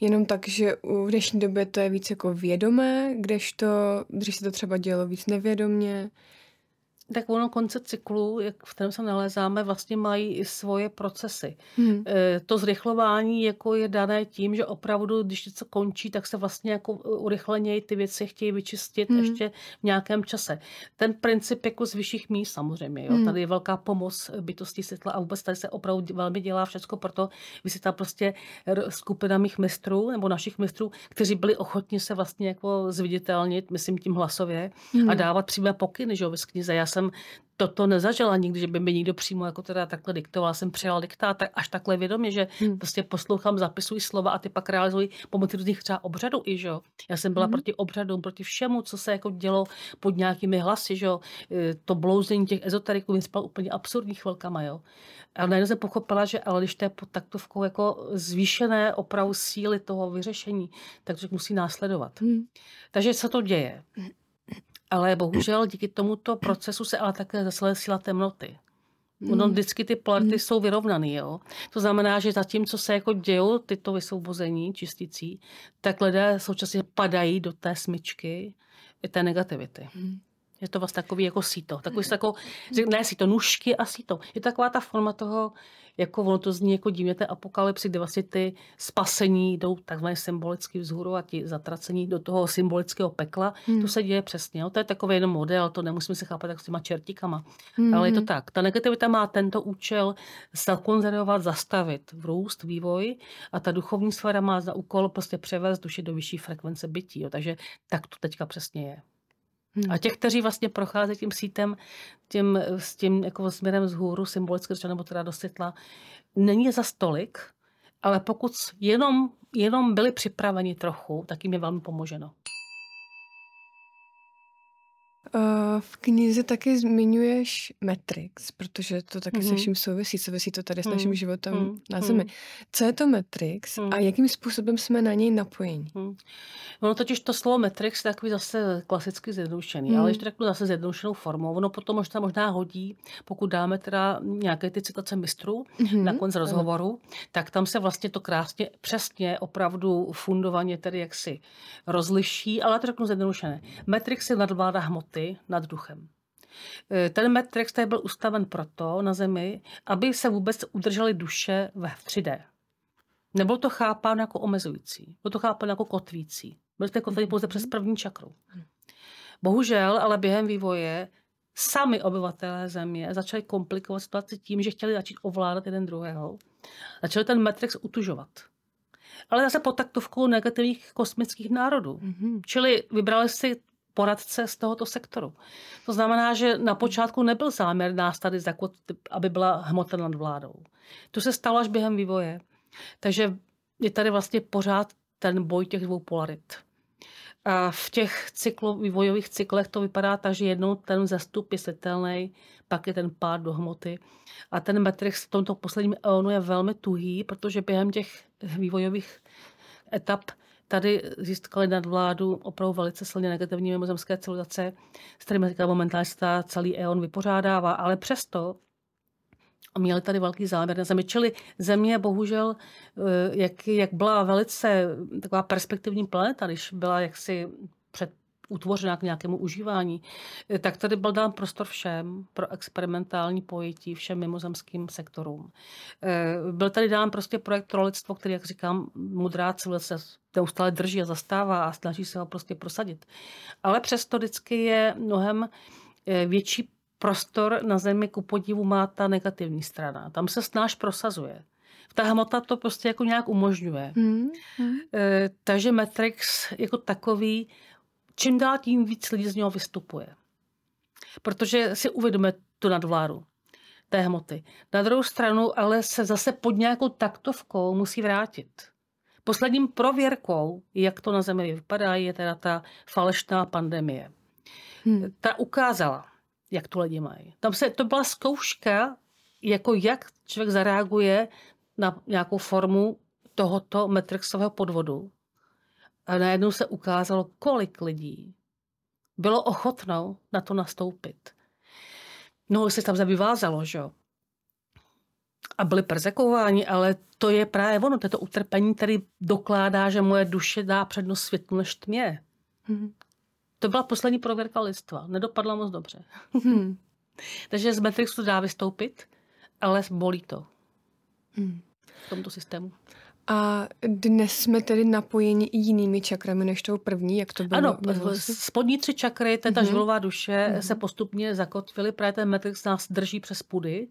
Speaker 1: jenom tak, že v dnešní době to je víc jako vědomé, kdežto, když se to třeba dělo víc nevědomně?
Speaker 2: Tak ono konce cyklu, jak v kterém se nalézáme, vlastně mají i svoje procesy. Hmm. E, to zrychlování jako je dané tím, že opravdu, když něco končí, tak se vlastně jako urychleněji ty věci chtějí vyčistit hmm. ještě v nějakém čase. Ten princip jako z vyšších míst samozřejmě. Jo? Hmm. Tady je velká pomoc bytosti světla a vůbec tady se opravdu velmi dělá všechno proto, vy si tam prostě skupina mých mistrů nebo našich mistrů, kteří byli ochotni se vlastně jako zviditelnit, myslím tím hlasově, hmm. a dávat přímé pokyny, že jo, v knize. Já jsem toto nezažila nikdy, že by mi někdo přímo jako teda takhle diktoval. Jsem přijala diktát tak až takhle vědomě, že hmm. prostě poslouchám, zapisuji slova a ty pak realizují pomocí různých třeba obřadů i, že Já jsem byla hmm. proti obřadům, proti všemu, co se jako dělo pod nějakými hlasy, že e, To blouzení těch ezoteriků mi spal úplně absurdní chvilkama, jo. A najednou jsem pochopila, že ale když to je pod taktovkou jako zvýšené opravdu síly toho vyřešení, tak to musí následovat. Hmm. Takže se to děje. Ale bohužel díky tomuto procesu se ale také zasluje síla temnoty. Ono hmm. vždycky ty polarity mm. jsou vyrovnaný, jo. To znamená, že zatímco se jako dějou tyto vysvobození čistící, tak lidé současně padají do té smyčky té negativity. Mm. Je to vlastně takový jako síto. Takový jako, ne síto, nůžky a síto. Je to taková ta forma toho, jako ono to zní jako divně té apokalypsy, kde vlastně ty spasení jdou takzvaně symbolicky vzhůru a ti zatracení do toho symbolického pekla. Hmm. To se děje přesně. Jo? To je takový jenom model, to nemusíme se chápat tak s těma čertíkama. Hmm. Ale je to tak. Ta negativita má tento účel zakonzervovat, zastavit v růst, vývoj a ta duchovní sféra má za úkol prostě převést duši do vyšší frekvence bytí. Jo? Takže tak to teďka přesně je. Hmm. A těch, kteří vlastně procházejí tím sítem, tím, s tím jako směrem vzhůru, symbolicky řečeno, nebo teda do světla, není za stolik, ale pokud jenom, jenom byli připraveni trochu, tak jim je velmi pomoženo.
Speaker 1: V knize taky zmiňuješ Matrix, protože to taky mm-hmm. se mhm. vším souvisí, souvisí to tady s naším mm-hmm. životem mm-hmm. na Zemi. Co je to Matrix mm-hmm. a jakým způsobem jsme na něj napojeni? Mm-hmm.
Speaker 2: Ono totiž to slovo Matrix je takový zase klasicky zjednodušený, mm-hmm. ale ještě takovou zase zjednodušenou formou. Ono potom možná, možná hodí, pokud dáme teda nějaké ty citace mistrů mm-hmm. na konci rozhovoru, tak tam se vlastně to krásně, přesně, opravdu fundovaně tedy jaksi rozliší, ale to řeknu zjednodušené. Matrix je nadvláda hmoty hmoty nad duchem. E, ten Matrix tady byl ustaven proto na Zemi, aby se vůbec udržely duše ve 3D. Nebylo to chápáno jako omezující, bylo to chápáno jako kotvící. Bylo to kotvení pouze přes první čakru. Bohužel, ale během vývoje sami obyvatelé země začali komplikovat situaci tím, že chtěli začít ovládat jeden druhého. Začali ten Matrix utužovat. Ale zase pod taktovkou negativních kosmických národů. Mm-hmm. Čili vybrali si poradce z tohoto sektoru. To znamená, že na počátku nebyl záměr nás tady zakotvit, aby byla hmota nad vládou. To se stalo až během vývoje. Takže je tady vlastně pořád ten boj těch dvou polarit. A v těch cyklo, vývojových cyklech to vypadá tak, že jednou ten zestup je světelný, pak je ten pád do hmoty. A ten Matrix v tomto posledním eonu je velmi tuhý, protože během těch vývojových etap tady získali nadvládu opravdu velice silně negativní mimozemské civilizace, s kterými momentálně se ta celý EON vypořádává, ale přesto měli tady velký záměr na zemi. Čili země bohužel, eh, jak, jak byla velice taková perspektivní planeta, když byla jaksi před utvořena k nějakému užívání, eh, tak tady byl dán prostor všem pro experimentální pojetí všem mimozemským sektorům. Eh, byl tady dán prostě projekt pro lidstvo, který, jak říkám, mudrá civilizace neustále drží a zastává a snaží se ho prostě prosadit. Ale přesto vždycky je mnohem eh, větší prostor na zemi ku podivu má ta negativní strana. Tam se snáš prosazuje. Ta hmota to prostě jako nějak umožňuje. Hmm. Hmm. E, takže Matrix jako takový čím dál tím víc lidí z něho vystupuje. Protože si uvědomuje tu nadvládu té hmoty. Na druhou stranu ale se zase pod nějakou taktovkou musí vrátit. Posledním prověrkou, jak to na Zemi vypadá, je teda ta falešná pandemie. Hmm. Ta ukázala, jak to lidi mají. Tam se, to byla zkouška jako jak člověk zareaguje na nějakou formu tohoto Matrixového podvodu. A najednou se ukázalo, kolik lidí bylo ochotno na to nastoupit. No, se tam zavyvázalo, že jo. A byli persekováni, ale to je právě ono, to je to utrpení, který dokládá, že moje duše dá přednost světlu než tmě. Hmm. To byla poslední prověrka lidstva. Nedopadla moc dobře. Hmm. Takže z Matrixu dá vystoupit, ale bolí to. Hmm. V tomto systému.
Speaker 1: A dnes jsme tedy napojeni i jinými čakrami než tou první, jak to bylo?
Speaker 2: Ano, spodní tři čakry, to je ta mm-hmm. žvilová duše, mm-hmm. se postupně zakotvily, právě ten Matrix nás drží přes pudy,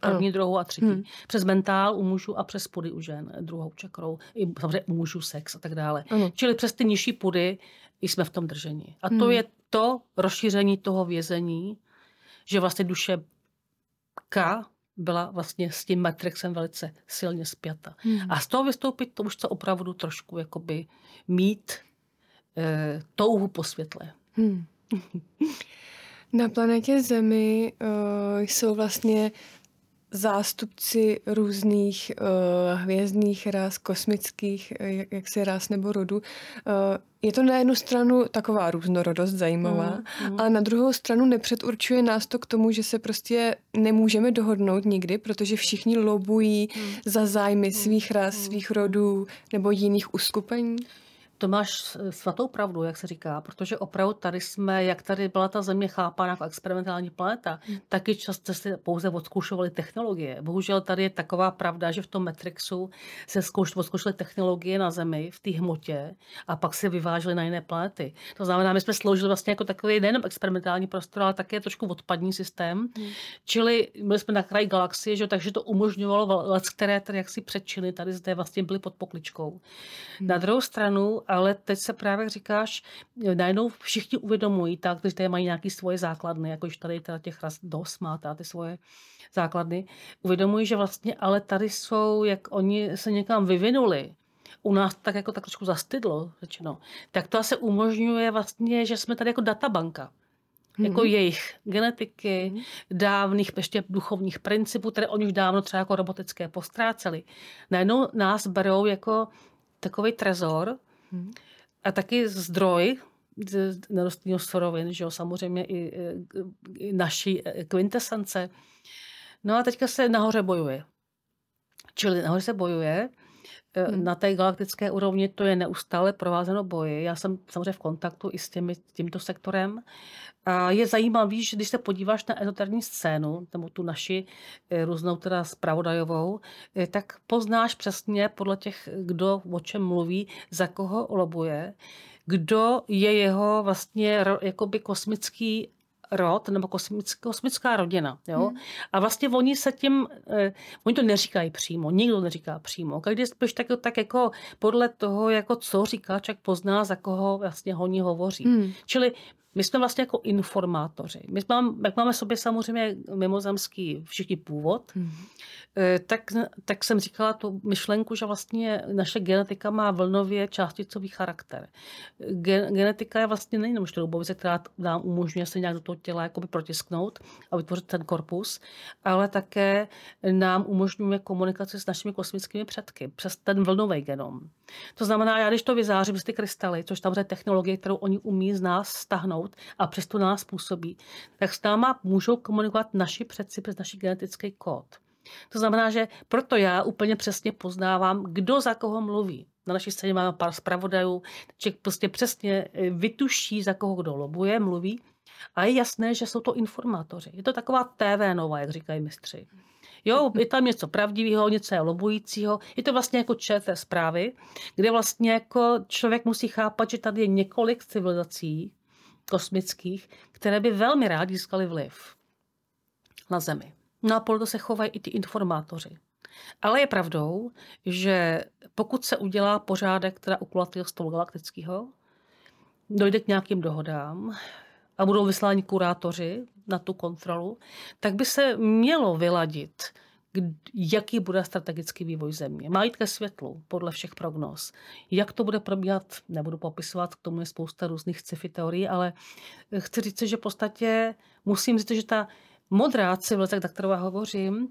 Speaker 2: první, ano. druhou a třetí. Hmm. Přes mentál u mužů a přes pudy u žen, druhou čakrou. I samozřejmě u mužů sex a tak dále. Ano. Čili přes ty nižší pudy jsme v tom držení. A to hmm. je to rozšíření toho vězení, že vlastně duše K byla vlastně s tím Matrixem velice silně spjata. Hmm. A z toho vystoupit, to už to opravdu trošku jakoby mít e, touhu po světle. Hmm.
Speaker 1: Na planetě Zemi uh, jsou vlastně zástupci různých uh, hvězdných ras, kosmických, jak, jak se ras nebo rodu. Uh, je to na jednu stranu taková různorodost zajímavá, mm, mm. ale na druhou stranu nepředurčuje nás to k tomu, že se prostě nemůžeme dohodnout nikdy, protože všichni lobují mm. za zájmy svých ras, mm. svých rodů nebo jiných uskupení.
Speaker 2: To máš svatou pravdu, jak se říká, protože opravdu tady jsme, jak tady byla ta země chápána jako experimentální planeta, hmm. taky často se pouze odzkoušovaly technologie. Bohužel tady je taková pravda, že v tom Matrixu se zkouš, odzkoušely technologie na Zemi, v té hmotě, a pak se vyvážely na jiné planety. To znamená, my jsme sloužili vlastně jako takový nejenom experimentální prostor, ale také trošku odpadní systém. Hmm. Čili byli jsme na kraji galaxie, že, takže to umožňovalo let, které tady jaksi předčiny tady zde vlastně byly pod pokličkou. Hmm. Na druhou stranu ale teď se právě říkáš, najednou všichni uvědomují, tak, kteří tady mají nějaké svoje základny, jako tady teda těch raz dost má ty svoje základny, uvědomují, že vlastně ale tady jsou, jak oni se někam vyvinuli, u nás tak jako tak trošku zastydlo řečeno, tak to asi umožňuje vlastně, že jsme tady jako databanka. Mm-hmm. Jako jejich genetiky, mm-hmm. dávných ještě duchovních principů, které oni už dávno třeba jako robotické postráceli. Najednou nás berou jako takový trezor, a taky zdroj nerostního surovin, že jo, samozřejmě i, i naší e, kvintesence. No a teďka se nahoře bojuje. Čili nahoře se bojuje, e, Hmm. Na té galaktické úrovni to je neustále provázeno boji. Já jsem samozřejmě v kontaktu i s těmi, tímto sektorem a je zajímavý, že když se podíváš na ezoterní scénu, nebo tu naši eh, různou teda spravodajovou, eh, tak poznáš přesně podle těch, kdo o čem mluví, za koho lobuje, kdo je jeho vlastně jakoby kosmický rod nebo kosmická, kosmická rodina. Jo? Hmm. A vlastně oni se tím, eh, oni to neříkají přímo, nikdo neříká přímo. Každý spíš tak, tak jako podle toho, jako co říká, čak pozná, za koho vlastně honí hovoří. Hmm. Čili my jsme vlastně jako informátoři. My jsme, jak máme sobě samozřejmě mimozemský všichni původ, hmm. tak, tak jsem říkala tu myšlenku, že vlastně naše genetika má vlnově částicový charakter. Gen, genetika je vlastně nejenom šroubovice, která nám umožňuje se nějak do toho těla jakoby protisknout a vytvořit ten korpus, ale také nám umožňuje komunikaci s našimi kosmickými předky přes ten vlnový genom. To znamená, já když to vyzářím z ty krystaly, což tam je technologie, kterou oni umí z nás stahnout a přesto nás působí, tak s náma můžou komunikovat naši předci přes naši genetický kód. To znamená, že proto já úplně přesně poznávám, kdo za koho mluví. Na naší scéně máme pár zpravodajů, že prostě přesně eh, vytuší, za koho kdo lobuje, mluví. A je jasné, že jsou to informátoři. Je to taková TV nova, jak říkají mistři. Jo, je tam něco pravdivého, něco je lobujícího. Je to vlastně jako ČT zprávy, kde vlastně jako člověk musí chápat, že tady je několik civilizací kosmických, které by velmi rádi získali vliv na Zemi. No a proto se chovají i ty informátoři. Ale je pravdou, že pokud se udělá pořádek teda u kulatého stolu galaktického, dojde k nějakým dohodám a budou vysláni kurátoři na tu kontrolu, tak by se mělo vyladit, jaký bude strategický vývoj země. Má jít ke světlu, podle všech prognóz. Jak to bude probíhat, nebudu popisovat, k tomu je spousta různých sci-fi teorií, ale chci říct, že v podstatě musím říct, že ta modrá civilizace, tak kterou já hovořím,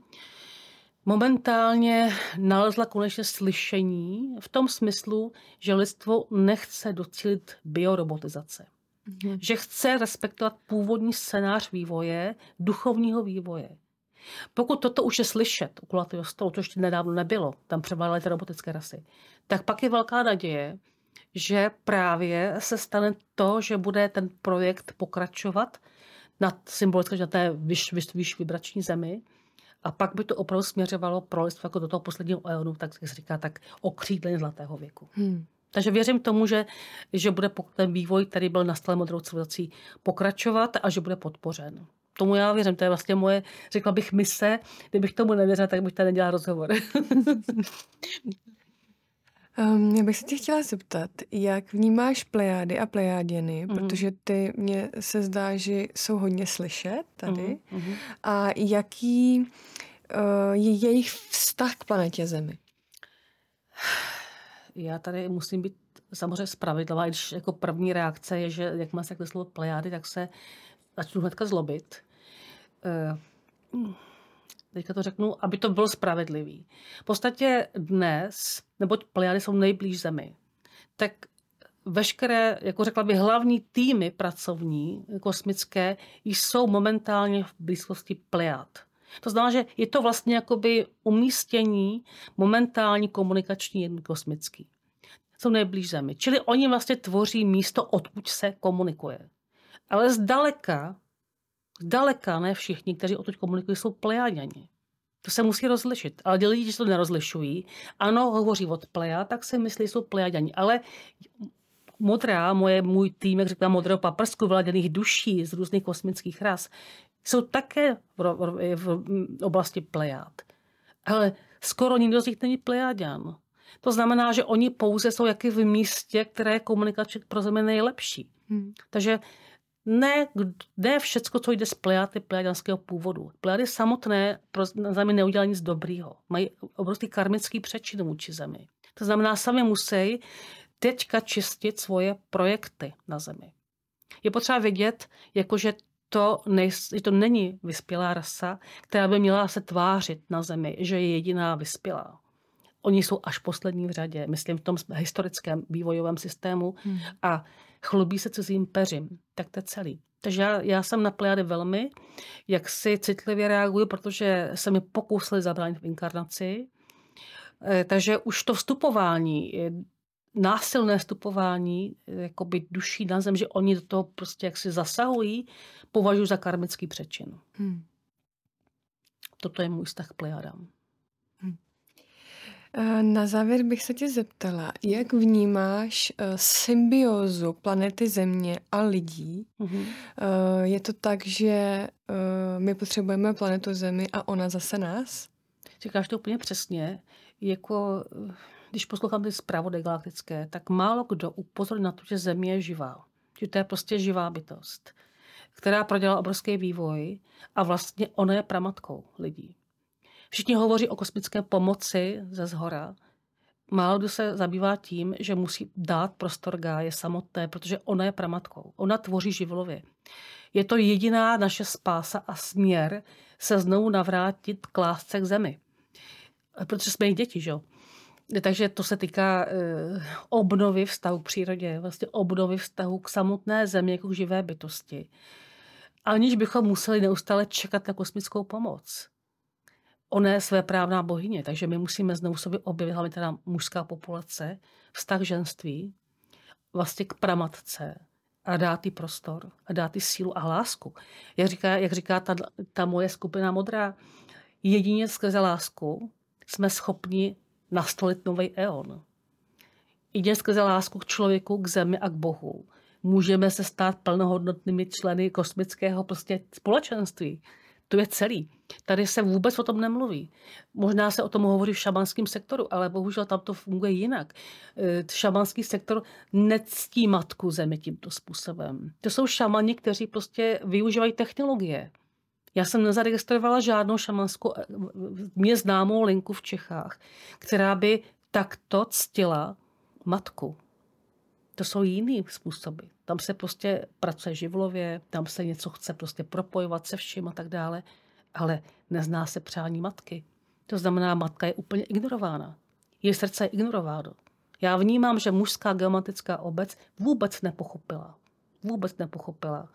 Speaker 2: momentálně nalezla konečně slyšení v tom smyslu, že lidstvo nechce docílit biorobotizace. Mm-hmm. Že chce respektovat původní scénář vývoje, duchovního vývoje. Pokud toto už je slyšet u kulatého stolu, to ještě nedávno nebylo, tam převládaly ty robotické rasy, tak pak je velká naděje, že právě se stane to, že bude ten projekt pokračovat na symbolické, na té vyš, vyš, vyš vibrační zemi, a pak by to opravdu směřovalo pro lidstvo jako do toho posledního eonu, tak se říká, tak okřídlení zlatého věku. Hmm. Takže věřím tomu, že, že bude ten vývoj, který byl nastaven modrou civilizací, pokračovat a že bude podpořen. Tomu já věřím, to je vlastně moje, řekla bych, mise. Kdybych tomu nevěřila, tak bych tady nedělala rozhovor.
Speaker 1: Um, já bych se tě chtěla zeptat, jak vnímáš plejády a plejáděny, mm. protože ty mně se zdá, že jsou hodně slyšet tady. Mm. A jaký uh, je jejich vztah k planetě Zemi?
Speaker 2: Já tady musím být samozřejmě spravedlivá, když jako první reakce je, že jak má se takhle slovo plejády, tak se začnu hnedka zlobit. Uh, teďka to řeknu, aby to bylo spravedlivý. V podstatě dnes, neboť Plejady jsou nejblíž Zemi, tak veškeré, jako řekla bych, hlavní týmy pracovní, kosmické, jsou momentálně v blízkosti Plejad. To znamená, že je to vlastně jakoby umístění momentální komunikační jednotky kosmický. Jsou nejblíž Zemi. Čili oni vlastně tvoří místo, odkud se komunikuje. Ale zdaleka Zdaleka ne všichni, kteří o to komunikují, jsou plejáďani. To se musí rozlišit. Ale lidi, kteří to nerozlišují, ano, hovoří od pleja, tak si myslí, že jsou plejáďani. Ale modrá, moje, můj tým, jak říkám, modrého paprsku, vladěných duší z různých kosmických ras, jsou také v, v, v oblasti plejád. Ale skoro nikdo z nich není plejáďan. To znamená, že oni pouze jsou jaký v místě, které je komunikačně pro zemi nejlepší. Hmm. Takže ne, ne všecko, co jde z plejad, je plejadanského původu. Plejady samotné pro zemi neudělají nic dobrýho. Mají obrovský karmický přečin vůči zemi. To znamená, sami musí teďka čistit svoje projekty na zemi. Je potřeba vědět, jakože to, nej, že to není vyspělá rasa, která by měla se tvářit na zemi, že je jediná vyspělá. Oni jsou až poslední v řadě, myslím v tom historickém vývojovém systému hmm. a chlubí se cizím peřím. Tak to je celý. Takže já, já jsem na Pleiady velmi, jak si citlivě reaguju, protože se mi pokusili zabránit v inkarnaci. Eh, takže už to vstupování, násilné vstupování jako by duší na zem, že oni do toho prostě jak si zasahují, považuji za karmický přečin. Hmm. Toto je můj vztah k Plejadám.
Speaker 1: Eh, na závěr bych se tě zeptala, jak vnímáš uh, symbiózu planety Země a lidí? Mm-hmm. Je to tak, že my potřebujeme planetu Zemi a ona zase nás?
Speaker 2: Říkáš to úplně přesně. Jako, když poslouchám ty zprávody galaktické, tak málo kdo upozorní na to, že Země je živá. Že to je prostě živá bytost, která prodělala obrovský vývoj a vlastně ona je pramatkou lidí. Všichni hovoří o kosmické pomoci ze zhora. Málo kdo se zabývá tím, že musí dát prostor Gáje samotné, protože ona je pramatkou. Ona tvoří živlově. Je to jediná naše spása a směr se znovu navrátit k lásce k zemi. Protože jsme i děti, že jo? Takže to se týká e, obnovy vztahu k přírodě, vlastně obnovy vztahu k samotné zemi jako k živé bytosti. Aniž bychom museli neustále čekat na kosmickou pomoc ona je své právná bohyně, takže my musíme znovu sobě objevit, hlavně teda mužská populace, vztah ženství, vlastně k pramatce a dát jí prostor a dát jí sílu a lásku. Jak říká, jak říká ta, ta moje skupina modrá, jedině skrze lásku jsme schopni nastolit nový eon. Jedině skrze lásku k člověku, k zemi a k Bohu můžeme se stát plnohodnotnými členy kosmického prostě společenství. To je celý. Tady se vůbec o tom nemluví. Možná se o tom hovoří v šamanském sektoru, ale bohužel tam to funguje jinak. E, šamanský sektor nectí matku zemi tímto způsobem. To jsou šamani, kteří prostě využívají technologie. Já jsem nezaregistrovala žádnou šamanskou, e, mě známou linku v Čechách, která by takto ctila matku. To jsou jiný způsoby. Tam se prostě pracuje živlově, tam se něco chce prostě propojovat se vším a tak dále, ale nezná se přání matky. To znamená, matka je úplně ignorována. Její srdce je ignorováno. Já vnímám, že mužská geomatická obec vůbec nepochopila. Vůbec nepochopila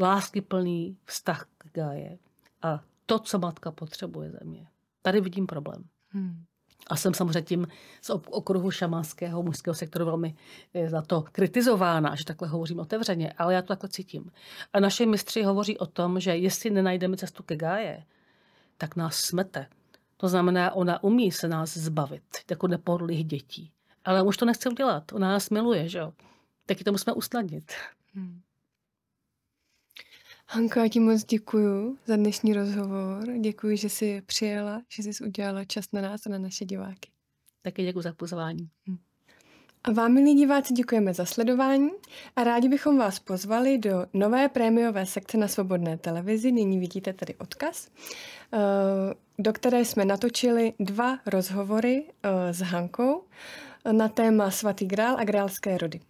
Speaker 2: láskyplný vztah k Gáje a to, co matka potřebuje ze mě. Tady vidím problém. Hmm. A jsem samozřejmě tím z okruhu šamanského mužského sektoru velmi eh, za to kritizována, že takhle hovořím otevřeně, ale já to takhle cítím. A naše mistři hovoří o tom, že jestli nenajdeme cestu ke Gáje, tak nás smete. To znamená, ona umí se nás zbavit, jako nepohodlých dětí. Ale už to nechce udělat. Ona nás miluje, že jo? Taky to musíme usnadnit. Hmm.
Speaker 1: Hanka, já ti moc děkuju za dnešní rozhovor. Děkuji, že jsi přijela, že jsi udělala čas na nás a na naše diváky.
Speaker 2: Taky děkuji za pozvání. Hm.
Speaker 1: A vám, milí diváci, děkujeme za sledování a rádi bychom vás pozvali do nové prémiové sekce na Svobodné televizi. Nyní vidíte tady odkaz, eh, do které jsme natočili dva rozhovory eh, s Hankou na téma Svatý grál a grálské rody.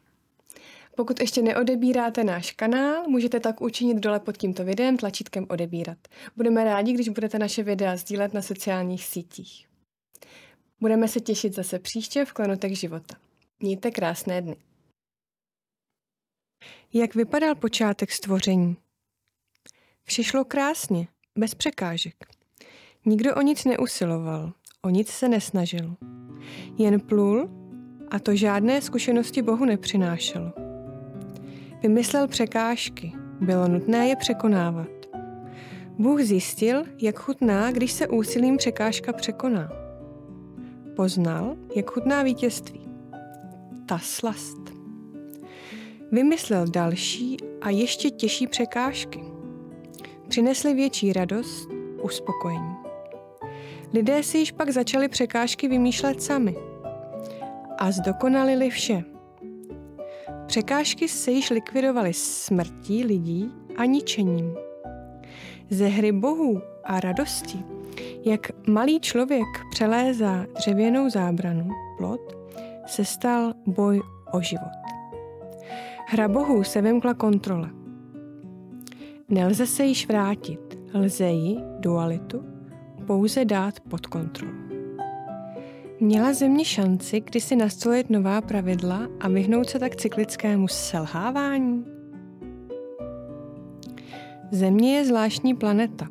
Speaker 1: Pokud ještě neodebíráte náš kanál, můžete tak učinit dole pod tímto videem tlačítkem odebírat. Budeme rádi, když budete naše videa sdílet na sociálních sítích. Budeme se těšit zase příště v Klenotech života. Mějte krásné dny. Jak vypadal počátek stvoření? Vše šlo krásně, bez překážek. Nikdo o nic neusiloval, o nic se nesnažil. Jen plul a to žádné zkušenosti Bohu nepřinášelo. Vymyslel překážky, bylo nutné je překonávat. Bůh zjistil, jak chutná, když se úsilím překážka překoná. Poznal, jak chutná vítězství. Ta slast. Vymyslel další a ještě těžší překážky. Přinesly větší radost, uspokojení. Lidé si již pak začali překážky vymýšlet sami a zdokonalili vše – Překážky se již likvidovaly smrtí lidí a ničením. Ze hry bohů a radosti, jak malý člověk přelézá dřevěnou zábranu, plot, se stal boj o život. Hra bohů se vymkla kontrole. Nelze se již vrátit, lze ji, dualitu, pouze dát pod kontrolu. Měla země šanci kdysi nastolit nová pravidla a vyhnout se tak cyklickému selhávání? Země je zvláštní planeta.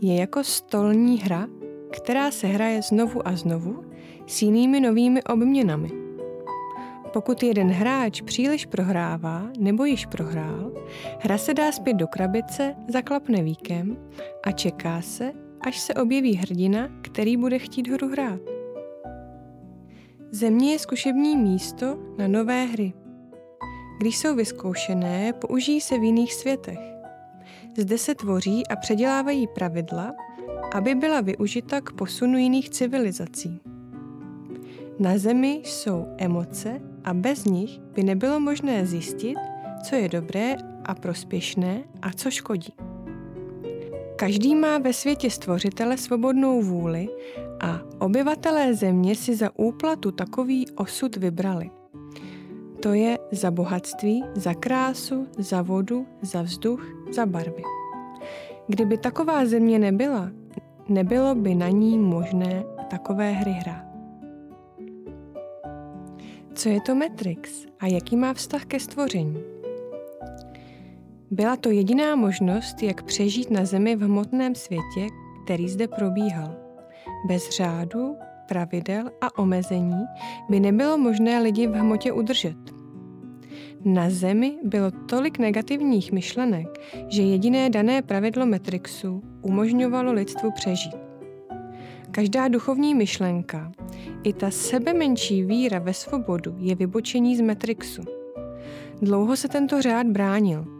Speaker 1: Je jako stolní hra, která se hraje znovu a znovu s jinými novými obměnami. Pokud jeden hráč příliš prohrává nebo již prohrál, hra se dá zpět do krabice, zaklapne víkem a čeká se, až se objeví hrdina, který bude chtít hru hrát. Země je zkušební místo na nové hry. Když jsou vyzkoušené, použijí se v jiných světech. Zde se tvoří a předělávají pravidla, aby byla využita k posunu jiných civilizací. Na Zemi jsou emoce a bez nich by nebylo možné zjistit, co je dobré a prospěšné a co škodí. Každý má ve světě stvořitele svobodnou vůli a obyvatelé země si za úplatu takový osud vybrali. To je za bohatství, za krásu, za vodu, za vzduch, za barvy. Kdyby taková země nebyla, nebylo by na ní možné takové hry hrát. Co je to Matrix a jaký má vztah ke stvoření? Byla to jediná možnost, jak přežít na Zemi v hmotném světě, který zde probíhal. Bez řádu, pravidel a omezení by nebylo možné lidi v hmotě udržet. Na Zemi bylo tolik negativních myšlenek, že jediné dané pravidlo Matrixu umožňovalo lidstvu přežít. Každá duchovní myšlenka, i ta sebemenší víra ve svobodu je vybočení z Matrixu. Dlouho se tento řád bránil –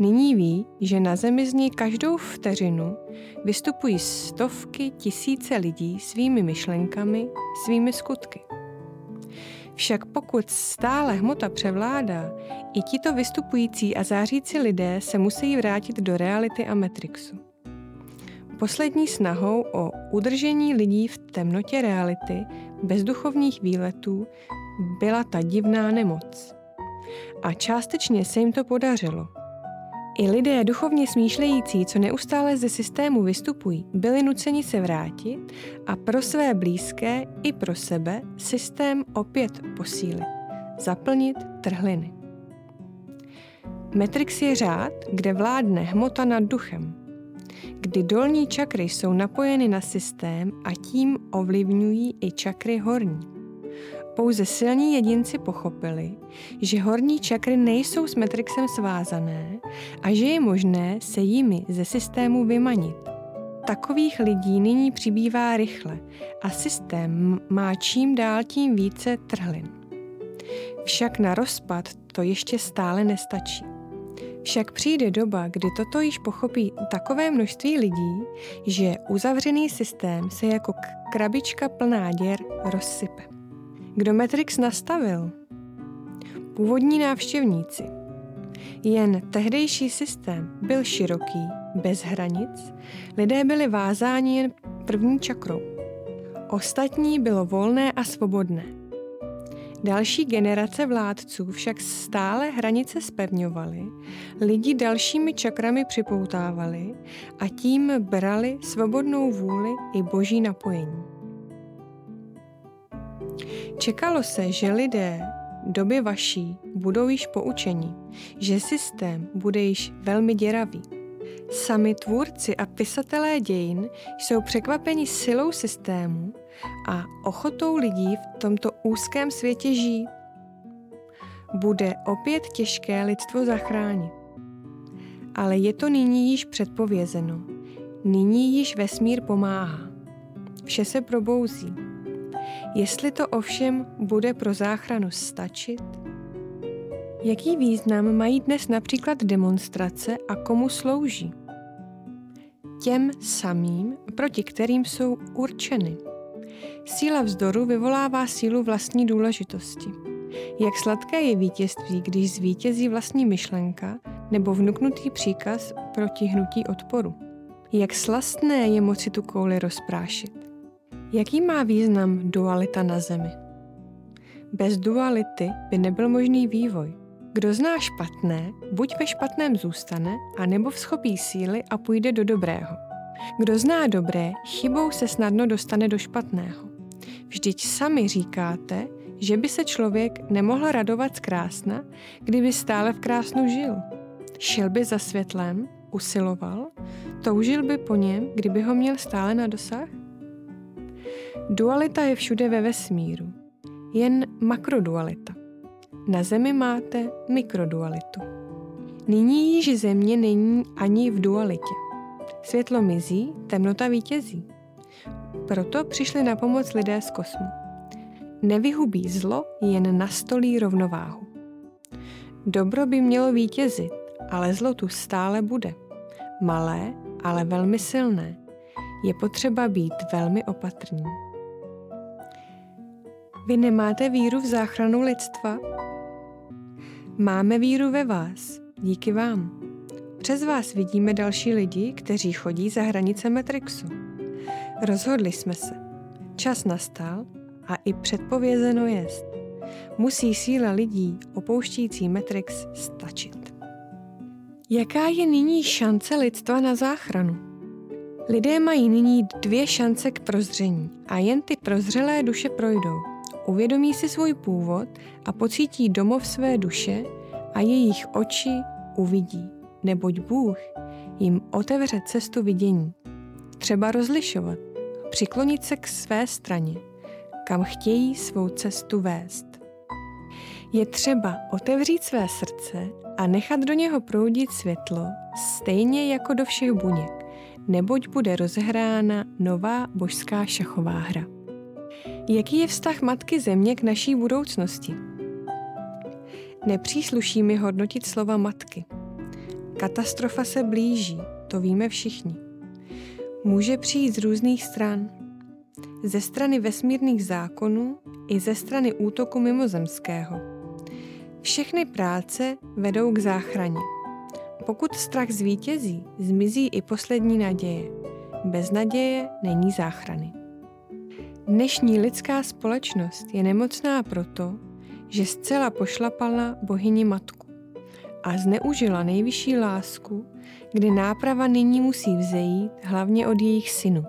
Speaker 1: Nyní ví, že na Zemi z ní každou vteřinu vystupují stovky tisíce lidí svými myšlenkami, svými skutky. Však pokud stále hmota převládá, i tito vystupující a zářící lidé se musí vrátit do reality a Matrixu. Poslední snahou o udržení lidí v temnotě reality bez duchovních výletů byla ta divná nemoc, a částečně se jim to podařilo. I lidé duchovně smýšlející, co neustále ze systému vystupují, byli nuceni se vrátit a pro své blízké i pro sebe systém opět posílit, zaplnit trhliny. Matrix je řád, kde vládne hmota nad duchem, kdy dolní čakry jsou napojeny na systém a tím ovlivňují i čakry horní. Pouze silní jedinci pochopili, že horní čakry nejsou s Matrixem svázané a že je možné se jimi ze systému vymanit. Takových lidí nyní přibývá rychle a systém má čím dál tím více trhlin. Však na rozpad to ještě stále nestačí. Však přijde doba, kdy toto již pochopí takové množství lidí, že uzavřený systém se jako krabička plná děr rozsype. Kdo Matrix nastavil? Původní návštěvníci. Jen tehdejší systém byl široký, bez hranic, lidé byli vázáni jen první čakrou. Ostatní bylo volné a svobodné. Další generace vládců však stále hranice spevňovaly, lidi dalšími čakrami připoutávali a tím brali svobodnou vůli i boží napojení. Čekalo se, že lidé doby vaší budou již poučeni, že systém bude již velmi děravý. Sami tvůrci a pisatelé dějin jsou překvapeni silou systému a ochotou lidí v tomto úzkém světě žít. Bude opět těžké lidstvo zachránit. Ale je to nyní již předpovězeno. Nyní již vesmír pomáhá. Vše se probouzí. Jestli to ovšem bude pro záchranu stačit? Jaký význam mají dnes například demonstrace a komu slouží? Těm samým, proti kterým jsou určeny. Síla vzdoru vyvolává sílu vlastní důležitosti. Jak sladké je vítězství, když zvítězí vlastní myšlenka nebo vnuknutý příkaz proti hnutí odporu. Jak slastné je moci tu kouli rozprášit. Jaký má význam dualita na Zemi? Bez duality by nebyl možný vývoj. Kdo zná špatné, buď ve špatném zůstane, anebo vzchopí síly a půjde do dobrého. Kdo zná dobré, chybou se snadno dostane do špatného. Vždyť sami říkáte, že by se člověk nemohl radovat z krásna, kdyby stále v krásnu žil. Šel by za světlem, usiloval, toužil by po něm, kdyby ho měl stále na dosah? Dualita je všude ve vesmíru, jen makrodualita. Na Zemi máte mikrodualitu. Nyní již Země není ani v dualitě. Světlo mizí, temnota vítězí. Proto přišli na pomoc lidé z kosmu. Nevyhubí zlo, jen nastolí rovnováhu. Dobro by mělo vítězit, ale zlo tu stále bude. Malé, ale velmi silné. Je potřeba být velmi opatrní. Vy nemáte víru v záchranu lidstva? Máme víru ve vás, díky vám. Přes vás vidíme další lidi, kteří chodí za hranice Matrixu. Rozhodli jsme se. Čas nastal a i předpovězeno jest. Musí síla lidí opouštící Matrix stačit. Jaká je nyní šance lidstva na záchranu? Lidé mají nyní dvě šance k prozření a jen ty prozřelé duše projdou uvědomí si svůj původ a pocítí domov své duše a jejich oči uvidí, neboť Bůh jim otevře cestu vidění. Třeba rozlišovat, přiklonit se k své straně, kam chtějí svou cestu vést. Je třeba otevřít své srdce a nechat do něho proudit světlo, stejně jako do všech buněk, neboť bude rozehrána nová božská šachová hra. Jaký je vztah Matky Země k naší budoucnosti? Nepřísluší mi hodnotit slova matky. Katastrofa se blíží, to víme všichni. Může přijít z různých stran. Ze strany vesmírných zákonů i ze strany útoku mimozemského. Všechny práce vedou k záchraně. Pokud strach zvítězí, zmizí i poslední naděje. Bez naděje není záchrany. Dnešní lidská společnost je nemocná proto, že zcela pošlapala bohyni matku a zneužila nejvyšší lásku, kdy náprava nyní musí vzejít hlavně od jejich synů.